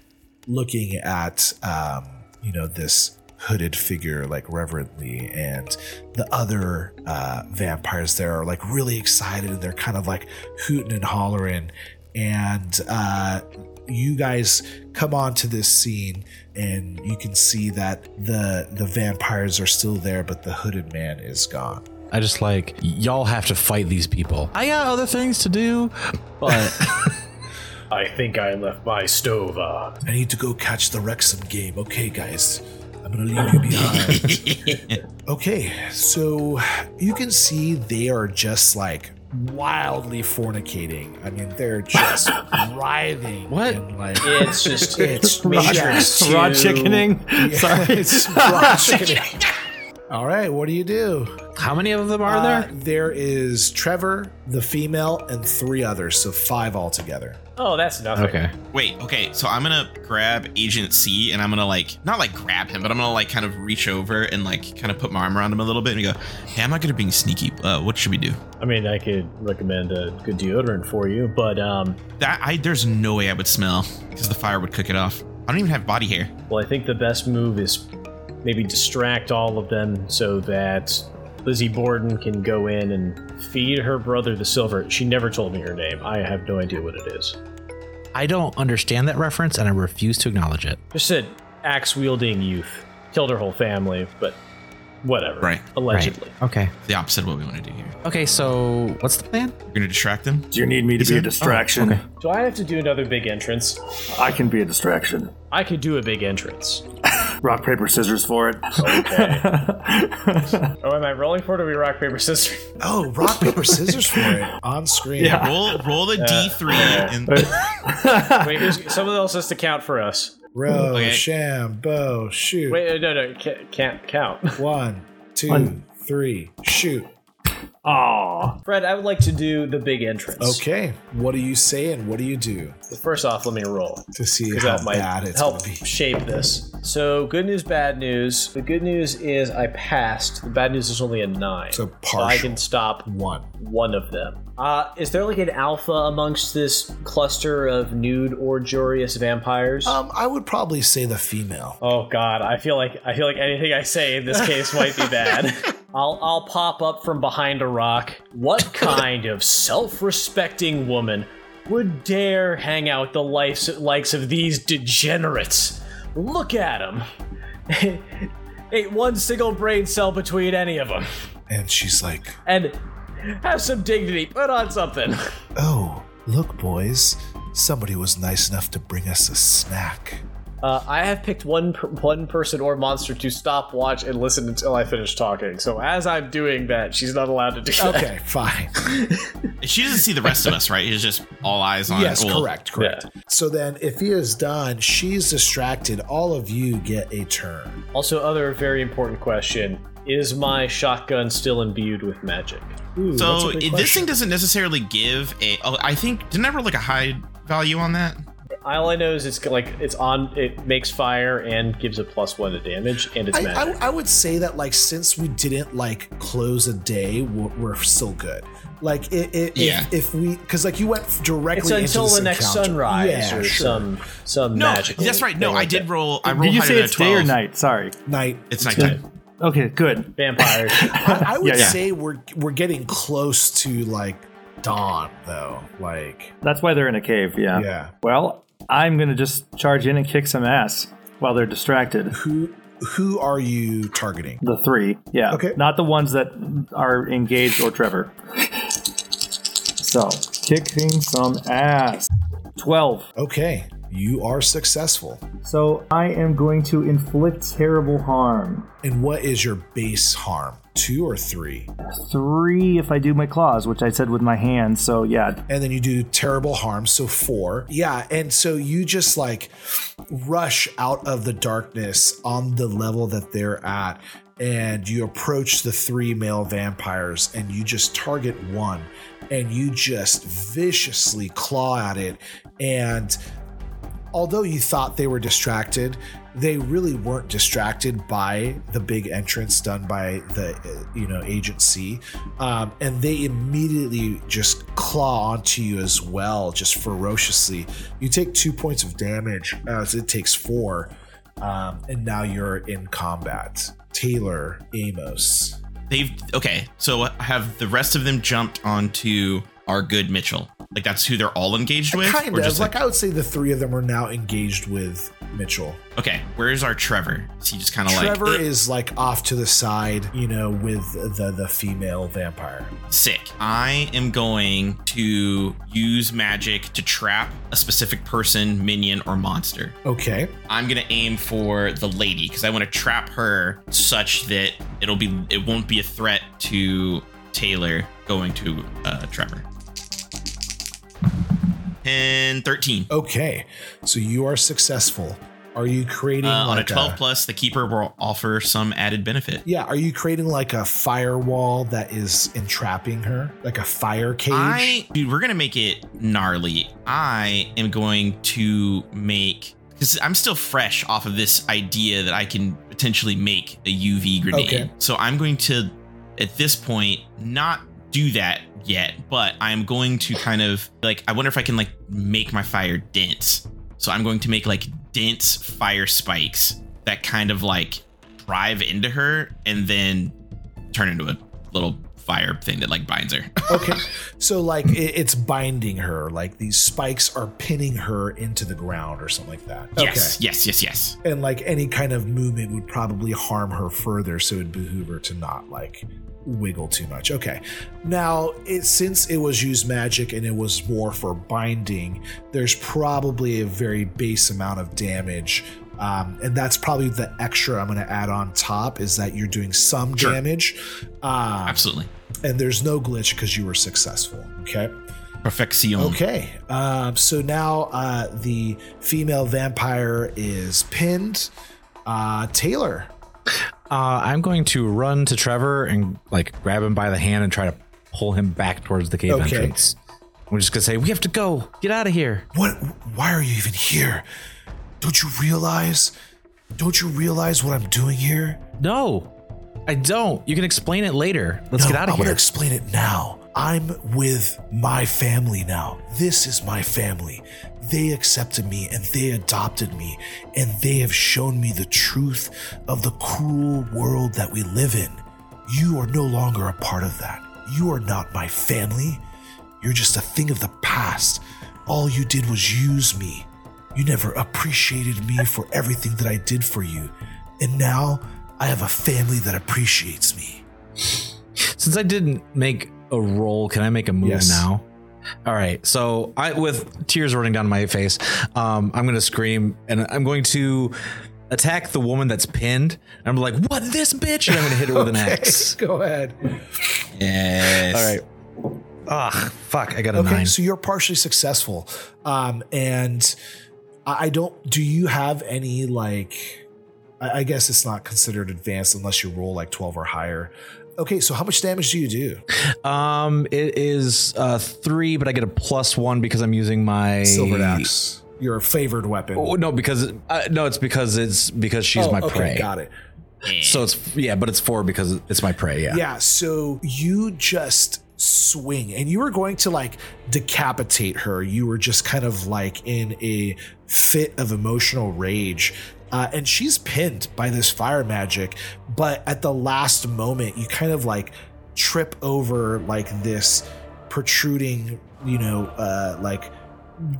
Speaker 1: looking at um, you know this hooded figure like reverently and the other uh, vampires there are like really excited and they're kind of like hooting and hollering and uh, you guys come onto this scene and you can see that the the vampires are still there but the hooded man is gone
Speaker 3: I just like y'all have to fight these people. I got other things to do, but
Speaker 4: I think I left my stove on.
Speaker 1: i need to go catch the wrexham game okay guys i'm gonna leave you behind Okay, so you can see they are just like wildly fornicating. I mean, they're just writhing.
Speaker 3: What?
Speaker 1: And like,
Speaker 4: It's just
Speaker 1: it's
Speaker 4: Matrix
Speaker 1: just-
Speaker 5: Raw
Speaker 4: two.
Speaker 5: chickening.
Speaker 1: Yeah,
Speaker 5: Sorry.
Speaker 1: it's raw chickening. All right, what do you do?
Speaker 3: how many of them are
Speaker 1: Uh,
Speaker 3: there?
Speaker 1: there is Trevor, the female, and three others, so five altogether.
Speaker 4: Oh, that's nothing.
Speaker 3: Okay.
Speaker 2: Wait, okay, so I'm gonna grab Agent C and I'm gonna like not like grab him, but I'm gonna like kind of reach over and like kind of put my arm around him a little bit and go, Hey, I'm not gonna be sneaky. Uh, what should we do?
Speaker 4: I mean, I could recommend a good deodorant for you, but um,
Speaker 2: That I there's no way I would smell because the fire would cook it off. I don't even have body hair.
Speaker 4: well, I think the best move is maybe distract all of them so that Lizzie Borden can go in and feed her brother the silver. She never told me her name. I have no idea what it is.
Speaker 3: I don't understand that reference and I refuse to acknowledge it.
Speaker 4: Just said axe wielding youth killed her whole family, but whatever.
Speaker 2: Right.
Speaker 4: Allegedly.
Speaker 3: Right. Okay.
Speaker 2: The opposite of what we want to do here.
Speaker 3: Okay, so what's the plan?
Speaker 2: You're gonna distract them.
Speaker 5: Do you need me to be a oh, distraction?
Speaker 3: okay.
Speaker 4: Do I have to do another big entrance?
Speaker 5: I can be a distraction.
Speaker 4: I could do a big entrance.
Speaker 5: Rock, paper, scissors for it.
Speaker 4: Okay. oh, am I rolling for it or we rock, paper, scissors?
Speaker 1: Oh, rock paper scissors for it on screen.
Speaker 5: Yeah.
Speaker 2: Roll roll the D3 and
Speaker 4: Wait, who's, someone else has to count for us.
Speaker 1: Row,
Speaker 2: Okay.
Speaker 1: sham, bow, shoot.
Speaker 4: Wait, no, no, can't count.
Speaker 1: One, two,
Speaker 5: One.
Speaker 1: three, shoot.
Speaker 5: Aw.
Speaker 4: Fred, I would like to do the big entrance.
Speaker 1: Okay, what do you say and what do you do
Speaker 4: First off, let me roll.
Speaker 1: to see
Speaker 4: Because
Speaker 1: how
Speaker 4: that might
Speaker 1: bad it's
Speaker 4: help
Speaker 1: going to be?
Speaker 4: shape this. So, good news, bad news. The good news is I passed. The bad news is only a nine.
Speaker 1: So
Speaker 4: I
Speaker 1: partial.
Speaker 4: can stop
Speaker 1: One.
Speaker 4: one of them. Uh, is there like an alpha amongst this cluster of nude or jurious vampires?
Speaker 1: Um, I would probably say the female.
Speaker 4: Oh God, I feel like I feel like anything I say in this case might be bad. I'll I'll pop up from behind a rock. What kind of self-respecting woman would dare hang out the likes likes of these degenerates? Look at them. Ain't one single brain cell between any of them.
Speaker 1: And she's like,
Speaker 4: And have some dignity. Put on something.
Speaker 1: Oh, look, boys. Somebody was nice enough to bring us a snack.
Speaker 4: Uh, I have picked one per- one person or monster to stop, watch, and listen until I finish talking. So as I'm doing that, she's not allowed to do that.
Speaker 1: Okay, fine.
Speaker 2: She doesn't see the rest of us, right? It's just all eyes on.
Speaker 1: yes,
Speaker 2: well,
Speaker 1: correct, correct. So then, if he is done, she's distracted. All of you get a turn.
Speaker 4: Also, other very important question: Is my shotgun still imbued with magic?
Speaker 1: Ooh,
Speaker 2: So this
Speaker 1: question.
Speaker 2: thing doesn't necessarily give a. Oh, I think didn't I roll like a high value on that?
Speaker 4: All I know is it's like it's on. It makes fire and gives a plus one to damage, and it's
Speaker 1: I,
Speaker 4: magic.
Speaker 1: I, I would say that like since we didn't like close a day, we're, we're still good. Like it, it,
Speaker 2: Yeah.
Speaker 1: if, if we because like you went directly
Speaker 4: it's until
Speaker 1: into this
Speaker 4: the next
Speaker 1: encounter.
Speaker 4: sunrise
Speaker 1: yeah,
Speaker 4: or
Speaker 1: sure.
Speaker 4: some some
Speaker 2: No,
Speaker 4: magical.
Speaker 2: that's right. No, I
Speaker 4: like
Speaker 2: did
Speaker 4: that.
Speaker 2: roll. I rolled
Speaker 5: Did you
Speaker 2: higher
Speaker 5: say it's day or night? Sorry.
Speaker 1: night.
Speaker 2: It's nighttime.
Speaker 5: Okay, good.
Speaker 4: vampires.
Speaker 1: I, I would
Speaker 5: Yeah, yeah.
Speaker 1: say we're we're getting close to like dawn though. Like
Speaker 5: That's why they're in a cave. Yeah.
Speaker 1: yeah,
Speaker 5: Well, I'm gonna just charge in and kick some ass while they're distracted.
Speaker 1: who who are you targeting?
Speaker 5: The three, yeah.
Speaker 1: Okay.
Speaker 5: Not the ones that are engaged or Trevor. so, kicking some ass. 12.
Speaker 1: Okay, you are successful.
Speaker 5: So, I am going to inflict terrible harm.
Speaker 1: And what is your base harm? Two or three?
Speaker 5: Three if I do my claws, which I said with my hands. So, yeah.
Speaker 1: and then you do terrible harm so four yeah and so you just like rush out of the darkness on the level that they're at and you approach the three male vampires and you just target one and you just viciously claw at it and although you thought they were distracted, they really weren't distracted by the big entrance done by the uh, you know agency, um, and they immediately just claw onto you as well, just ferociously. You take two points of damage as it takes four, um, and now you're in combat. Taylor Amos.
Speaker 2: They've okay. So have the rest of them jumped onto our good Mitchell? Like that's who they're all engaged with,
Speaker 1: Kind
Speaker 2: or
Speaker 1: of
Speaker 2: just
Speaker 1: like I would say the three of them are now engaged with Mitchell.
Speaker 2: okay? Where's our Trevor? Is he just kind of like
Speaker 1: Trevor
Speaker 2: "Ugh."
Speaker 1: is like off to the side, you know, with the the female vampire.
Speaker 2: sick. I am going to use magic to trap a specific person, minion, or monster.
Speaker 1: Okay.
Speaker 2: I'm gonna aim for the lady because I want to trap her such that it'll be it won't be a threat to Taylor going to uh, Trevor. 10, 13.
Speaker 1: Okay. So you are successful. Are you creating
Speaker 2: Uh, on a
Speaker 1: like
Speaker 2: 12 plus, the keeper will offer some added benefit.
Speaker 1: Yeah, are you creating like a firewall that is entrapping her? Like a fire cage?
Speaker 2: I, dude, we're gonna make it gnarly. I am going to make because I'm still fresh off of this idea that I can potentially make a UV grenade.
Speaker 1: Okay.
Speaker 2: So I'm going to, at this point, not do that yet, but I'm going to kind of like I wonder if I can like make my fire dense. So I'm going to make like dense fire spikes that kind of like drive into her and then turn into a little fire thing that like binds her.
Speaker 1: okay. So like it, it's binding her. Like these spikes are pinning her into the ground or something like that.
Speaker 2: Yes, yes, yes, yes.
Speaker 1: And like any kind of movement would probably harm her further, so it'd behoove her to not like wiggle too much. Okay. Now, it since it was used magic and it was more for binding, there's probably a very base amount of damage. Um, and that's probably the extra I'm going to add on top is that you're doing some
Speaker 2: Sure.
Speaker 1: damage. Uh,
Speaker 2: Absolutely.
Speaker 1: and there's no glitch because you were successful. Okay.
Speaker 2: Perfection.
Speaker 1: Okay. Um, so now uh, the female vampire is pinned. Uh, Taylor.
Speaker 3: Uh, I'm going to run to Trevor and like grab him by the hand and try to pull him back towards the cave
Speaker 1: Okay.
Speaker 3: entrance. We're just gonna say, "We have to go. Get out of here."
Speaker 1: What? Why are you even here? Don't you realize? Don't you realize what I'm doing here?
Speaker 3: No, I don't. You can explain it later. Let's
Speaker 1: No,
Speaker 3: get out of here.
Speaker 1: I'm gonna explain it now. I'm with my family now. This is my family. They accepted me and they adopted me, and they have shown me the truth of the cruel world that we live in. You are no longer a part of that. You are not my family. You're just a thing of the past. All you did was use me. You never appreciated me for everything that I did for you. And now I have a family that appreciates me.
Speaker 3: Since I didn't make a roll, can I make a move
Speaker 1: Yes.
Speaker 3: now? All right. So I, with tears running down my face, um, I'm going to scream and I'm going to attack the woman that's pinned. And I'm like, "What this bitch?" And I'm going to hit her with an axe.
Speaker 1: Go ahead.
Speaker 2: Yes.
Speaker 3: All right. Ugh, fuck! I got a
Speaker 1: Okay,
Speaker 3: nine.
Speaker 1: so you're partially successful. Um, and I I don't. Do you have any like? I I guess it's not considered advanced unless you roll like twelve or higher. Okay, so how much damage do you do?
Speaker 3: Um, it is uh three, but I get a plus one because I'm using my
Speaker 1: Silvered axe, your favored weapon.
Speaker 3: Oh, no, because uh, no, it's because it's because she's
Speaker 1: Oh,
Speaker 3: my
Speaker 1: okay,
Speaker 3: prey.
Speaker 1: got it.
Speaker 3: So it's yeah, but it's four because it's my prey. Yeah.
Speaker 1: Yeah, so you just swing and you were going to like decapitate her. You were just kind of like in a fit of emotional rage. Uh, and she's pinned by this fire magic, but at the last moment, you kind of like trip over like this protruding, you know, uh, like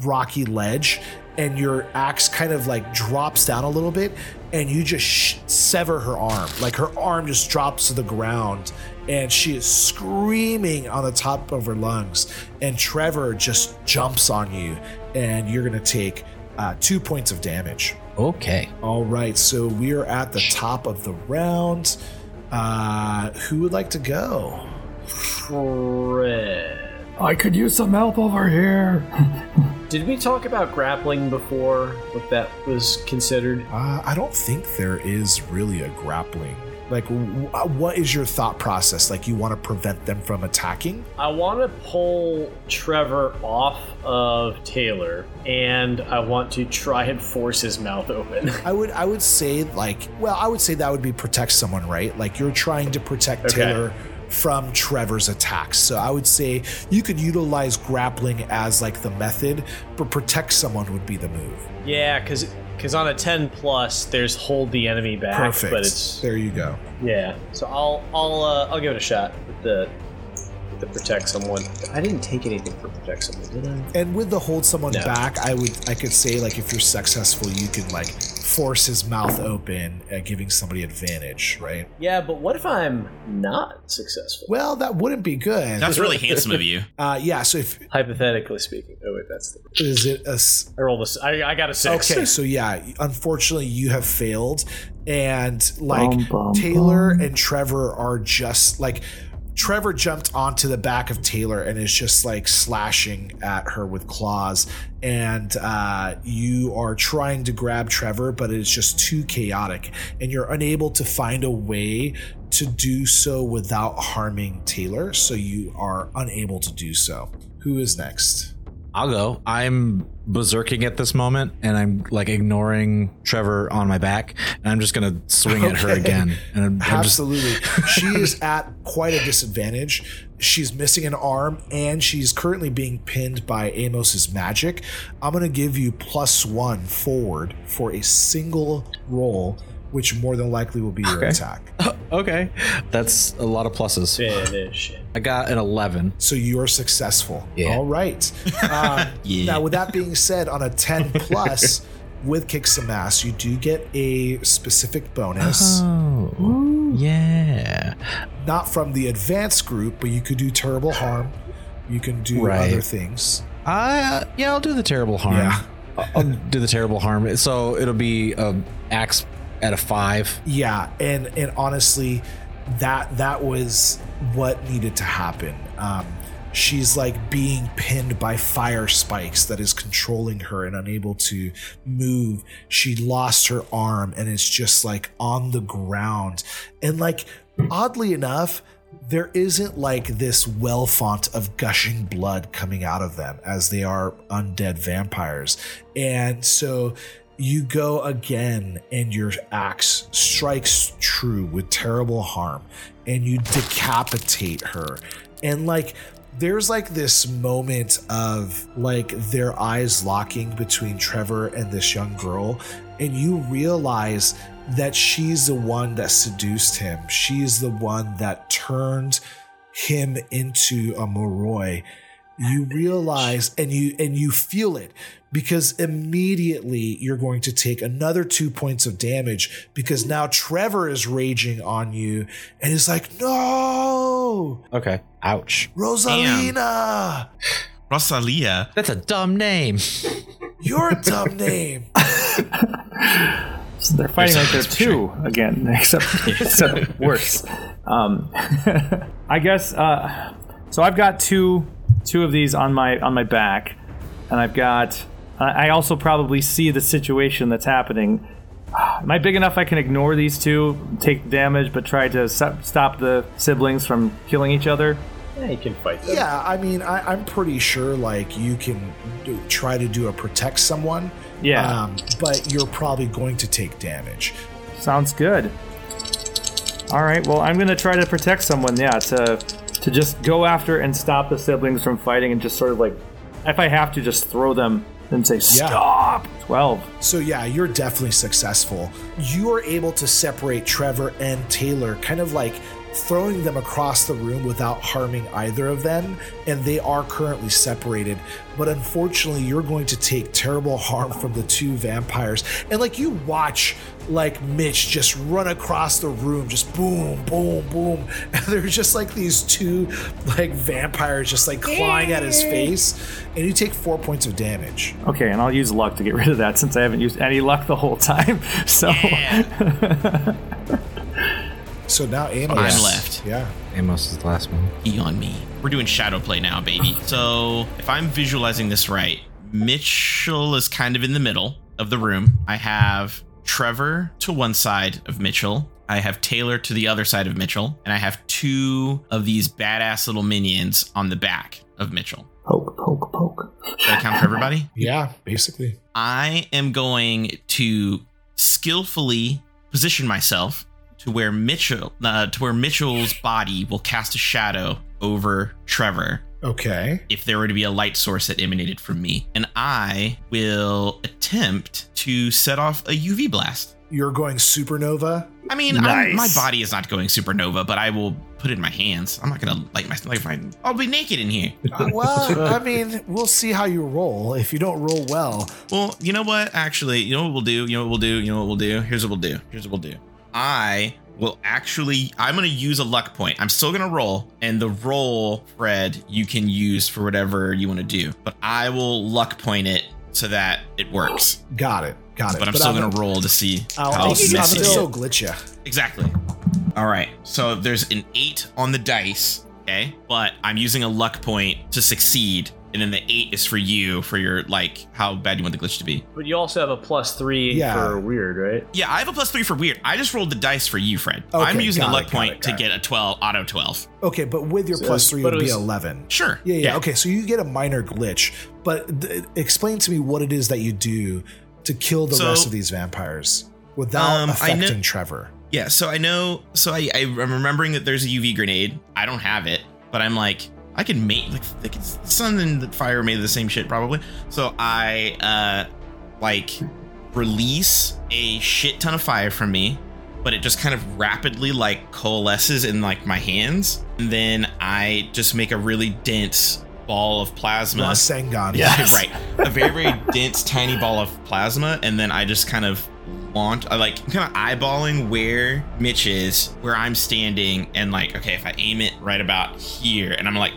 Speaker 1: rocky ledge and your axe kind of like drops down a little bit and you just sh- sever her arm. Like her arm just drops to the ground and she is screaming on the top of her lungs and trevor just jumps on you and you're gonna take uh, two points of damage
Speaker 3: Okay.
Speaker 1: all right so we are at the top of the round uh who would like to go
Speaker 4: Fred.
Speaker 5: I could use some help over here.
Speaker 4: Did we talk about grappling before? What that was considered?
Speaker 1: Uh, I don't think there is really a grappling. Like, w- uh, what is your thought process? Like, you want to prevent them from attacking?
Speaker 4: I want to pull Trevor off of Taylor, and I want to try and force his mouth open.
Speaker 1: I would, I would say, like, well, I would say that would be protect someone, right? Like, you're trying to protect
Speaker 4: Okay.
Speaker 1: Taylor from Trevor's attacks. So I would say you could utilize grappling as like the method, but protect someone would be the move.
Speaker 4: yeah, because because on a ten plus, there's hold the enemy back,
Speaker 1: Perfect.
Speaker 4: but it's
Speaker 1: there you go.
Speaker 4: yeah. So I'll I'll uh, I'll give it a shot with the with the protect someone. I didn't take anything for protect someone, did I?
Speaker 1: And with the hold someone
Speaker 4: No.
Speaker 1: back, I would, I could say like if you're successful, you can like force his mouth open, uh, giving somebody advantage, right?
Speaker 4: Yeah, but what if I'm not successful?
Speaker 1: Well, that wouldn't be good.
Speaker 2: That's really handsome of you.
Speaker 1: Uh, yeah. So if
Speaker 4: Hypothetically speaking. Oh wait, that's the.
Speaker 1: is it a s-
Speaker 4: I rolled a. s- I, I got a six.
Speaker 1: okay? So yeah, unfortunately, you have failed, and like
Speaker 5: Bum, bum,
Speaker 1: Taylor
Speaker 5: bum.
Speaker 1: and Trevor are just like. Trevor jumped onto the back of Taylor and is just like slashing at her with claws. And uh, you are trying to grab Trevor, but it's just too chaotic. And you're unable to find a way to do so without harming Taylor. So you are unable to do so. Who is next?
Speaker 3: I'll go. I'm berserking at this moment, and I'm like ignoring Trevor on my back, and I'm just gonna swing at her again. And I'm, I'm just
Speaker 1: Absolutely. she is at quite a disadvantage. She's missing an arm and she's currently being pinned by Amos's magic. I'm to give you plus one forward for a single roll, which more than likely will be your
Speaker 3: Okay.
Speaker 1: attack.
Speaker 3: okay. That's a lot of pluses.
Speaker 4: Finish.
Speaker 3: I got an 11.
Speaker 1: So you are successful.
Speaker 3: Yeah.
Speaker 1: All right. Um,
Speaker 2: Yeah.
Speaker 1: Now, with that being said, on a 10 plus with kick some ass, you do get a specific bonus.
Speaker 3: Oh, yeah.
Speaker 1: not from the advanced group, but you could do terrible harm. You can do
Speaker 3: Right.
Speaker 1: other things.
Speaker 3: Uh, yeah, I'll do the terrible harm.
Speaker 1: Yeah.
Speaker 3: I'll- I'll do the terrible harm. So it'll be a axe at a five.
Speaker 1: Yeah, and and honestly, that that was what needed to happen. Um, she's like being pinned by fire spikes that is controlling her and unable to move. She lost her arm and is just like on the ground. And like oddly enough, there isn't like this well font of gushing blood coming out of them as they are undead vampires. And so you go again and your axe strikes true with terrible harm and you decapitate her. And like there's like this moment of like their eyes locking between Trevor and this young girl and you realize that she's the one that seduced him. She's the one that turned him into a Moroi. You realize and you and you feel it because immediately you're going to take another two points of damage because now Trevor is raging on you and is like, no,
Speaker 3: Okay. Ouch.
Speaker 1: Rosalina.
Speaker 2: Rosalia.
Speaker 3: That's a dumb name.
Speaker 1: Your a dumb name.
Speaker 5: So they're fighting like they're two again, except except worse. Um, I guess. Uh, so I've got two two of these on my on my back, and I've got. I I also probably see the situation that's happening. Am I big enough I can ignore these two, take damage, but try to s- stop the siblings from killing each other?
Speaker 4: Yeah, you can fight them.
Speaker 1: Yeah, I mean, I, I'm pretty sure like you can do, try to do a protect someone.
Speaker 5: Yeah.
Speaker 1: Um, but you're probably going to take damage.
Speaker 5: Sounds good. All right. Well, I'm gonna try to protect someone. Yeah, to to just go after and stop the siblings from fighting, and just sort of like, if I have to, just throw them and say stop. Twelve.
Speaker 1: So yeah, you're definitely successful. You are able to separate Trevor and Taylor, kind of like throwing them across the room without harming either of them, and they are currently separated. But unfortunately, you're going to take terrible harm from the two vampires. And like you watch like Mitch just run across the room, just boom, boom, boom. And there's just like these two like vampires just like clawing at his face. And you take four points of damage.
Speaker 5: Okay, and I'll use luck to get rid of that since I haven't used any luck the whole time. So
Speaker 1: So now Amos.
Speaker 2: I'm left.
Speaker 1: Yeah.
Speaker 3: Amos is the last one.
Speaker 2: Be on me. We're doing shadow play now, baby. So if I'm visualizing this right, Mitchell is kind of in the middle of the room. I have Trevor to one side of Mitchell. I have Taylor to the other side of Mitchell, and I have two of these badass little minions on the back of Mitchell.
Speaker 5: poke, poke, poke.
Speaker 2: Does that count for everybody?
Speaker 1: Yeah, basically.
Speaker 2: I am going to skillfully position myself to where Mitchell uh, to where Mitchell's body will cast a shadow over Trevor
Speaker 1: Okay.
Speaker 2: if there were to be a light source that emanated from me, and I will attempt to set off a UV blast.
Speaker 1: You're going supernova.
Speaker 2: I mean, I'm, my body is not going supernova, but I will put it in my hands. I'm not gonna light my like. if I- I'll be naked in here.
Speaker 1: Uh, well, I mean, we'll see how you roll. If you don't roll well,
Speaker 2: Well, you know what? Actually, you know what we'll do? You know what we'll do? You know what we'll do? Here's what we'll do. Here's what we'll do. I will actually I'm gonna use a luck point. I'm still gonna roll, and the roll, Fred, you can use for whatever you want to do. But I will luck point it so that it works.
Speaker 1: got it. Got it.
Speaker 2: But I'm still gonna roll to see
Speaker 1: I'll,
Speaker 2: how
Speaker 1: I'll,
Speaker 2: messy
Speaker 1: I'm
Speaker 2: it
Speaker 1: gonna
Speaker 2: is.
Speaker 1: still glitch you.
Speaker 2: Exactly. All right. So there's an eight on the dice. Okay. But I'm using a luck point to succeed. And then the eight is for you for your like how bad you want the glitch to be.
Speaker 4: But you also have a plus three
Speaker 1: Yeah.
Speaker 4: for weird, right?
Speaker 2: Yeah, I have a plus three for weird. I just rolled the dice for you, Fred.
Speaker 1: Okay, I'm
Speaker 2: using a luck
Speaker 1: it, got
Speaker 2: point
Speaker 1: it,
Speaker 2: to
Speaker 1: got
Speaker 2: get a 12 auto 12.
Speaker 1: Okay, but with your
Speaker 4: So
Speaker 1: three, it
Speaker 4: but
Speaker 1: would
Speaker 4: it
Speaker 1: be eleven.
Speaker 2: Sure.
Speaker 1: Yeah, yeah, Okay, so you get a minor glitch, but th- explain to me what it is that you do to kill the
Speaker 2: So-
Speaker 1: rest of these vampires without
Speaker 2: Um, I know-
Speaker 1: affecting Trevor.
Speaker 2: Yeah, so I know. So I, I, I'm remembering that there's a UV grenade. I don't have it, but I'm like, I can make like, like it's, the sun and the fire made the same shit probably. So I uh like release a shit ton of fire from me, but it just kind of rapidly like coalesces in like my hands, and then I just make a really dense ball of plasma.
Speaker 1: Rasengan.
Speaker 5: Yes.
Speaker 2: right a very very dense tiny ball of plasma and then i just kind of launch i like I'm kind of eyeballing where mitch is where i'm standing and like okay if i aim it right about here and i'm like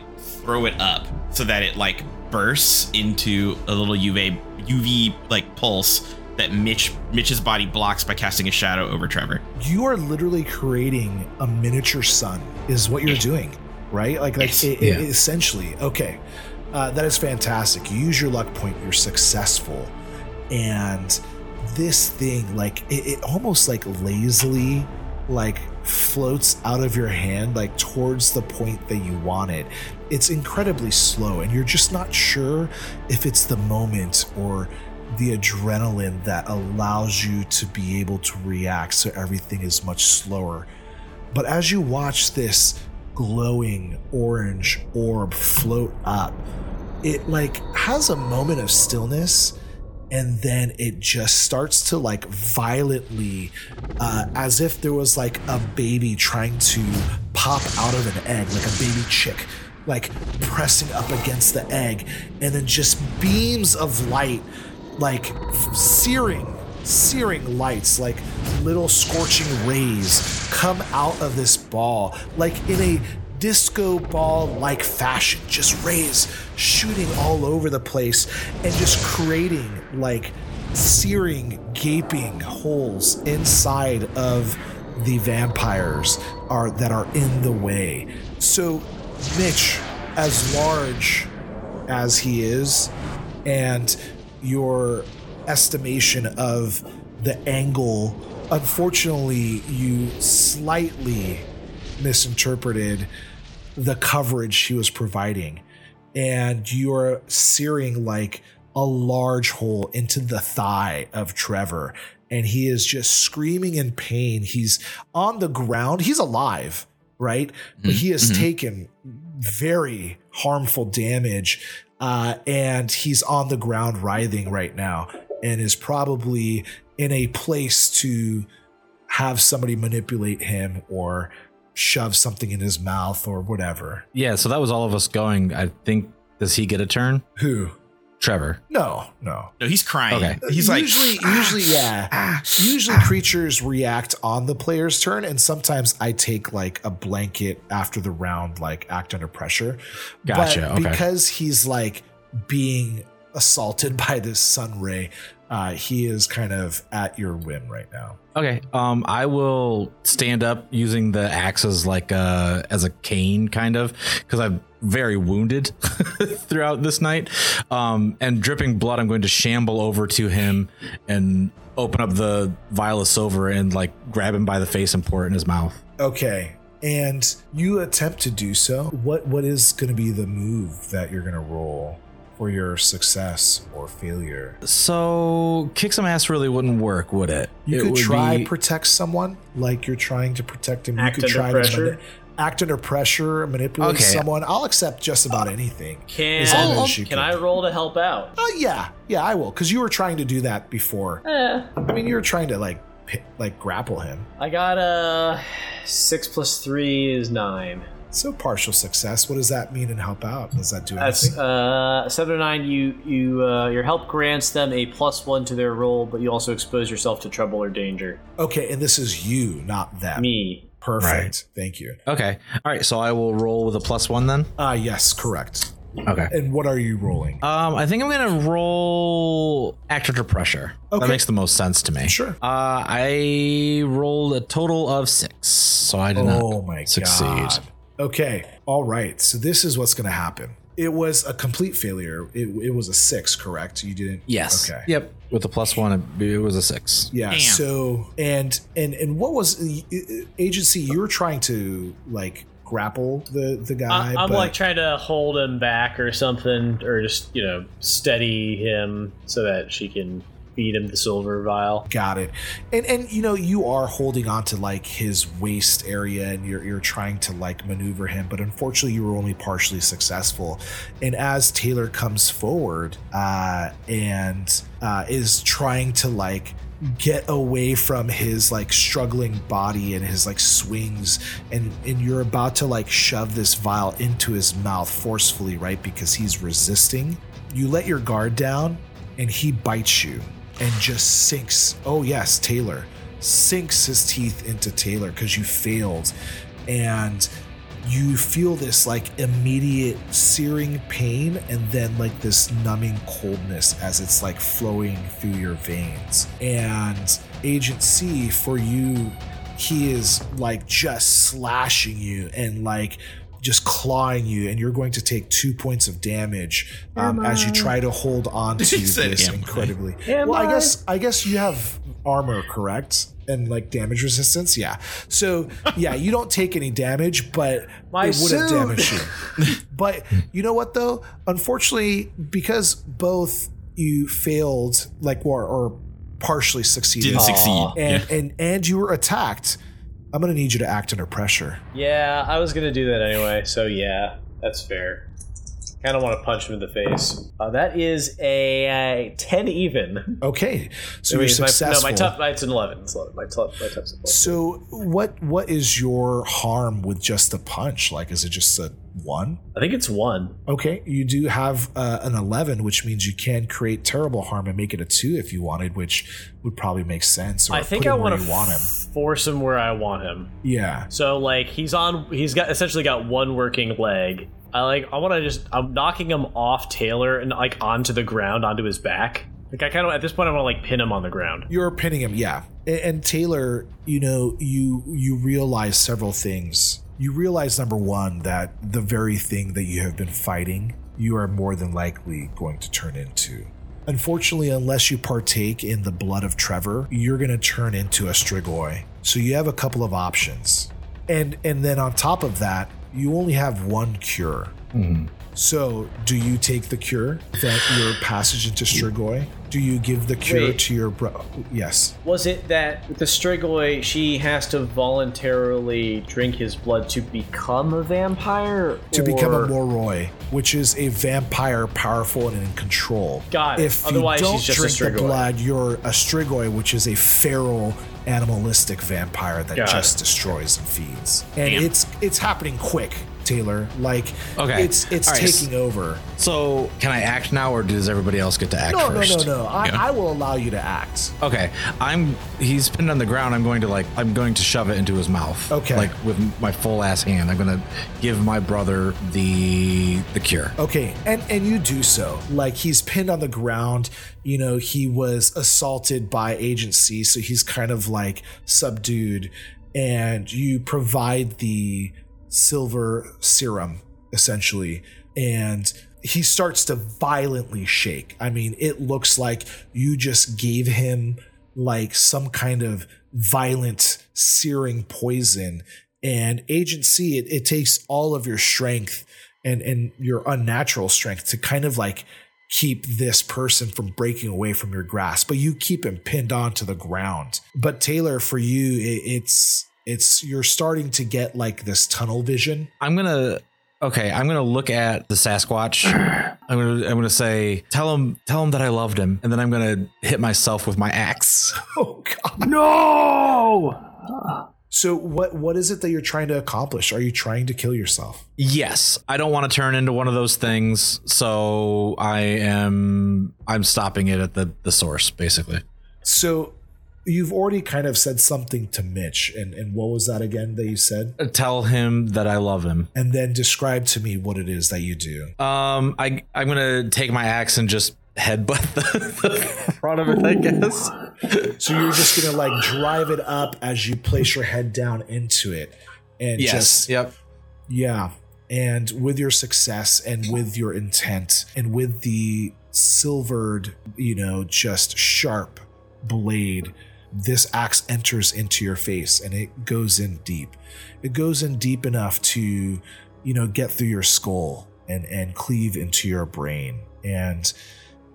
Speaker 2: throw it up so that it like bursts into a little uv uv like pulse that mitch mitch's body blocks by casting a shadow over trevor
Speaker 1: You are literally creating a miniature sun, is what you're
Speaker 2: Yeah.
Speaker 1: doing, right? Like, like
Speaker 2: Yes.
Speaker 1: it-
Speaker 3: Yeah.
Speaker 1: essentially. Okay, uh, that is fantastic. You use your luck point. You're successful, and this thing, like, it, it almost like lazily, like floats out of your hand, like towards the point that you want it. It's incredibly slow, and you're just not sure if it's the moment or the adrenaline that allows you to be able to react so everything is much slower. But as you watch this glowing orange orb float up, it like has a moment of stillness and then it just starts to like violently uh, as if there was like a baby trying to pop out of an egg like a baby chick like pressing up against the egg and then just beams of light like searing searing lights like little scorching rays come out of this ball like in a disco ball like fashion, just rays shooting all over the place and just creating like searing, gaping holes inside of the vampires are that are in the way. So Mitch, as large as he is, and your estimation of the angle, unfortunately, you slightly misinterpreted the coverage he was providing. And you're searing like a large hole into the thigh of Trevor. And he is just screaming in pain. He's on the ground. He's alive, right? But he has taken very harmful damage. Uh, and he's on the ground writhing right now and is probably in a place to have somebody manipulate him or shove something in his mouth or whatever.
Speaker 3: Yeah, so that was all of us going. I think does he get a turn?
Speaker 1: Who?
Speaker 3: Trevor.
Speaker 1: No, no.
Speaker 2: No, he's crying.
Speaker 3: Okay.
Speaker 2: He's like,
Speaker 1: usually, usually, ah, yeah. Ah, ah, usually, creatures react on the player's turn, and sometimes I take like a blanket after the round, like act under pressure.
Speaker 3: Gotcha,
Speaker 1: But
Speaker 3: okay.
Speaker 1: because he's like being assaulted by this sun ray, uh, he is kind of at your whim right now.
Speaker 3: Okay. Um, I will stand up using the axe as like a as a cane, kind of, because I'm very wounded throughout this night. Um, and dripping blood, I'm going to shamble over to him and open up the vial of silver and like grab him by the face and pour it in his mouth.
Speaker 1: Okay. And you attempt to do so. What what is going to be the move that you're going to roll for your success or failure?
Speaker 3: So kick some ass really wouldn't work, would it?
Speaker 1: You
Speaker 3: It
Speaker 1: could
Speaker 3: would
Speaker 1: try
Speaker 3: be-
Speaker 1: protect someone like you're trying to protect him.
Speaker 4: Act
Speaker 1: you could
Speaker 4: under
Speaker 1: try
Speaker 4: pressure?
Speaker 1: to mani- act under pressure, manipulate
Speaker 3: Okay.
Speaker 1: someone. I'll accept just about anything.
Speaker 4: Can
Speaker 1: as long as you
Speaker 4: can I roll to help out?
Speaker 1: Oh yeah, yeah, I will, because you were trying to do that before.
Speaker 4: Eh,
Speaker 1: I mean, you were trying to like pi- like grapple him.
Speaker 4: I got a six plus three is nine.
Speaker 1: So partial success. What does that mean and help out? Does that do
Speaker 4: That's
Speaker 1: anything?
Speaker 4: uh, seven or nine. You you uh, your help grants them a plus one to their roll, but you also expose yourself to trouble or danger.
Speaker 1: okay, and this is you, not them.
Speaker 4: Me.
Speaker 1: Perfect. Thank you.
Speaker 3: Okay. All right. So I will roll with a plus one then.
Speaker 1: Ah, yes, correct.
Speaker 3: Okay.
Speaker 1: And what are you rolling?
Speaker 3: Um, I think I'm gonna roll act under pressure.
Speaker 1: Okay.
Speaker 3: That makes the most sense to me.
Speaker 1: Sure.
Speaker 3: Uh, I rolled a total of six, so I did
Speaker 1: Oh
Speaker 3: not
Speaker 1: my
Speaker 3: succeed.
Speaker 1: god. Okay. All right. So this is what's going to happen. It was a complete failure. It, it was a six, correct? You didn't.
Speaker 3: Yes.
Speaker 1: Okay.
Speaker 3: Yep. With the plus one, it, it was a six.
Speaker 1: Yeah.
Speaker 2: Damn.
Speaker 1: So and and and what was uh, agency? You were trying to like grapple the the guy.
Speaker 4: I, I'm
Speaker 1: but-
Speaker 4: like trying to hold him back or something, or just you know steady him so that she can feed him the silver vial.
Speaker 1: Got it. And and you know, you are holding on to like his waist area and you're you're trying to like maneuver him, but unfortunately you were only partially successful. And as Taylor comes forward uh and uh is trying to like get away from his like struggling body and his like swings and and you're about to like shove this vial into his mouth forcefully right because he's resisting you let your guard down and he bites you and just sinks oh yes taylor sinks his teeth into taylor because you failed. And you feel this like immediate searing pain and then like this numbing coldness as it's like flowing through your veins. And agent c for you he is like just slashing you and like just clawing you and you're going to take two points of damage um, as you try to hold on to this
Speaker 2: "Am I?"
Speaker 1: incredibly
Speaker 4: Am
Speaker 1: well i
Speaker 4: I?
Speaker 1: guess i guess you have armor correct and like damage resistance yeah so yeah you don't take any damage but
Speaker 4: My
Speaker 1: it would have
Speaker 4: suit.
Speaker 1: damaged you but you know what though unfortunately because both you failed like or, or partially succeeded
Speaker 2: Didn't succeed.
Speaker 1: and,
Speaker 2: yeah.
Speaker 1: and and you were attacked i'm gonna need you to act under pressure
Speaker 4: Yeah, I was gonna do that anyway, so yeah, that's fair. I kind of want to punch him in the face. Uh, that is a, uh, 10 even.
Speaker 1: Okay, so you're
Speaker 4: my-
Speaker 1: successful.
Speaker 4: no, my top, it's an 11. It's 11. My top, my a 11.
Speaker 1: so what what is your harm with just a punch? Like, is it just a one?
Speaker 4: I think it's one.
Speaker 1: Okay, you do have uh, an 11, which means you can create terrible harm and make it a 2 if you wanted, which would probably make sense. Or
Speaker 4: I think I want to
Speaker 1: want him.
Speaker 4: force him where I want him.
Speaker 1: Yeah.
Speaker 4: So like he's on, he's got essentially got one working leg. I like, I want to just, I'm knocking him off Taylor and like onto the ground, onto his back. Like I kind of at this point I want to like pin him on the ground.
Speaker 1: You're pinning him, yeah. And, and Taylor, you know, you you realize several things. You realize number one that the very thing that you have been fighting, you are more than likely going to turn into. Unfortunately, unless you partake in the blood of Trevor, you're going to turn into a Strigoi. So you have a couple of options. And and then on top of that, you only have one cure. Mm-hmm. So, do you take the cure that your passage into Strigoi? Do you give the cure
Speaker 4: Wait.
Speaker 1: to your bro? Yes.
Speaker 4: Was it that with the Strigoi she has to voluntarily drink his blood to become a vampire?
Speaker 1: To become a Moroi, which is a vampire powerful and in control.
Speaker 4: Got it.
Speaker 1: If
Speaker 4: Otherwise,
Speaker 1: you don't
Speaker 4: she's just a
Speaker 1: drink the blood, you're a Strigoi, which is a feral, animalistic vampire that
Speaker 4: Got it.
Speaker 1: just destroys and feeds. And
Speaker 2: Damn.
Speaker 1: it's it's happening quick, Taylor. Like
Speaker 3: Okay.
Speaker 1: it's it's
Speaker 3: right,
Speaker 1: taking over.
Speaker 3: So can I act now, or does everybody else get to act
Speaker 1: No,
Speaker 3: first?
Speaker 1: no, no, no. I,
Speaker 2: Yeah.
Speaker 1: I will allow you to act.
Speaker 3: Okay, I'm. He's pinned on the ground. I'm going to like. I'm going to shove it into his mouth.
Speaker 1: Okay.
Speaker 3: Like with my full ass hand. I'm gonna give my brother the the cure.
Speaker 1: Okay, and and you do so. Like he's pinned on the ground. You know, he was assaulted by agency, so he's kind of like subdued. And you provide the silver serum essentially, and he starts to violently shake. I mean, it looks like you just gave him like some kind of violent searing poison and agency it, it takes all of your strength and and your unnatural strength to kind of like keep this person from breaking away from your grasp but you keep him pinned onto the ground but taylor for you it, it's it's you're starting to get like this tunnel vision
Speaker 3: I'm gonna. Okay, I'm gonna look at the Sasquatch. I'm gonna. I'm gonna say, tell him, tell him that I loved him, and then I'm gonna hit myself with my axe.
Speaker 1: oh god
Speaker 5: No!
Speaker 1: so what what is it that you're trying to accomplish are you trying to kill yourself
Speaker 3: Yes, I don't want to turn into one of those things, so I am. I'm stopping it at the the source, basically.
Speaker 1: so you've already kind of said something to mitch and and what was that again that you said
Speaker 3: Tell him that I love him.
Speaker 1: and then describe to me what it is that you do
Speaker 3: Um, I I'm gonna take my axe and just headbutt the, the front of it. I guess.
Speaker 1: So you're just gonna like drive it up as you place your head down into it, and
Speaker 3: Yes.
Speaker 1: just
Speaker 3: Yep.
Speaker 1: yeah. And with your success and with your intent and with the silvered, you know, just sharp blade, this axe enters into your face and it goes in deep. It goes in deep enough to, you know, get through your skull and and cleave into your brain. And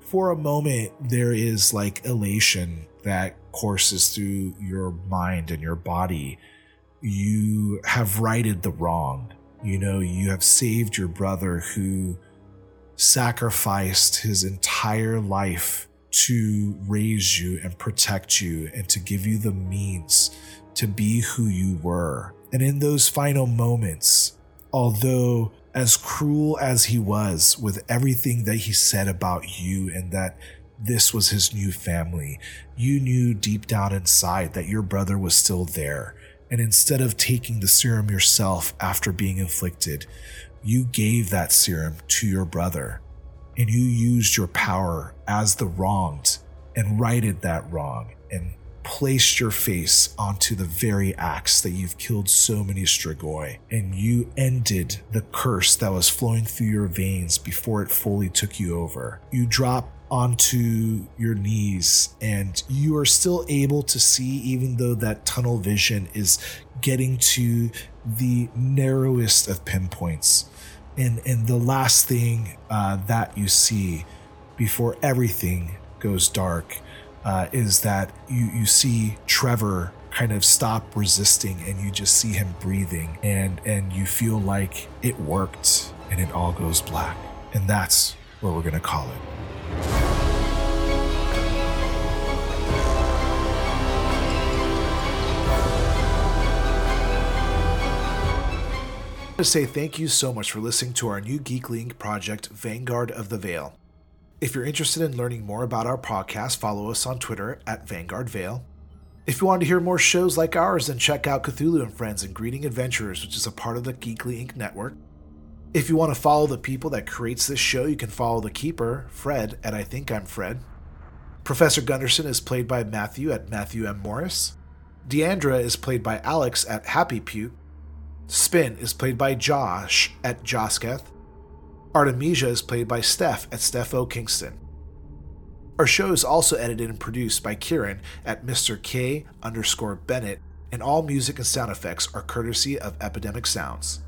Speaker 1: for a moment there is like elation that courses through your mind and your body you have righted the wrong you know you have saved your brother who sacrificed his entire life to raise you and protect you and to give you the means to be who you were and in those final moments although as cruel as he was with everything that he said about you and that this was his new family, you knew deep down inside that your brother was still there. And instead of taking the serum yourself after being inflicted, you gave that serum to your brother. And you used your power as the wronged and righted that wrong and placed your face onto the very axe that you've killed so many Strigoi, and you ended the curse that was flowing through your veins before it fully took you over. You drop onto your knees and you are still able to see even though that tunnel vision is getting to the narrowest of pinpoints and and the last thing uh, that you see before everything goes dark uh, is that you you see Trevor kind of stop resisting and you just see him breathing and and you feel like it worked and it all goes black And that's what we're to call it. To say thank you so much for listening to our new Geekly Inc. project, Vanguard of the Veil. If you're interested in learning more about our podcast, follow us on Twitter at Vanguard Veil. If you want to hear more shows like ours, then check out Cthulhu and Friends and Greeting Adventurers, which is a part of the Geekly Inc. network. If you want to follow the people that creates this show, you can follow the keeper, Fred, at I Think I'm Fred. Professor Gunderson is played by Matthew at Matthew M. Morris. Deandra is played by Alex at Happy Pute. Spin is played by Josh at Josketh. Artemisia is played by Steph at Steph O. Kingston. Our show is also edited and produced by Kieran at Mr. K underscore Bennett, and all music and sound effects are courtesy of Epidemic Sounds.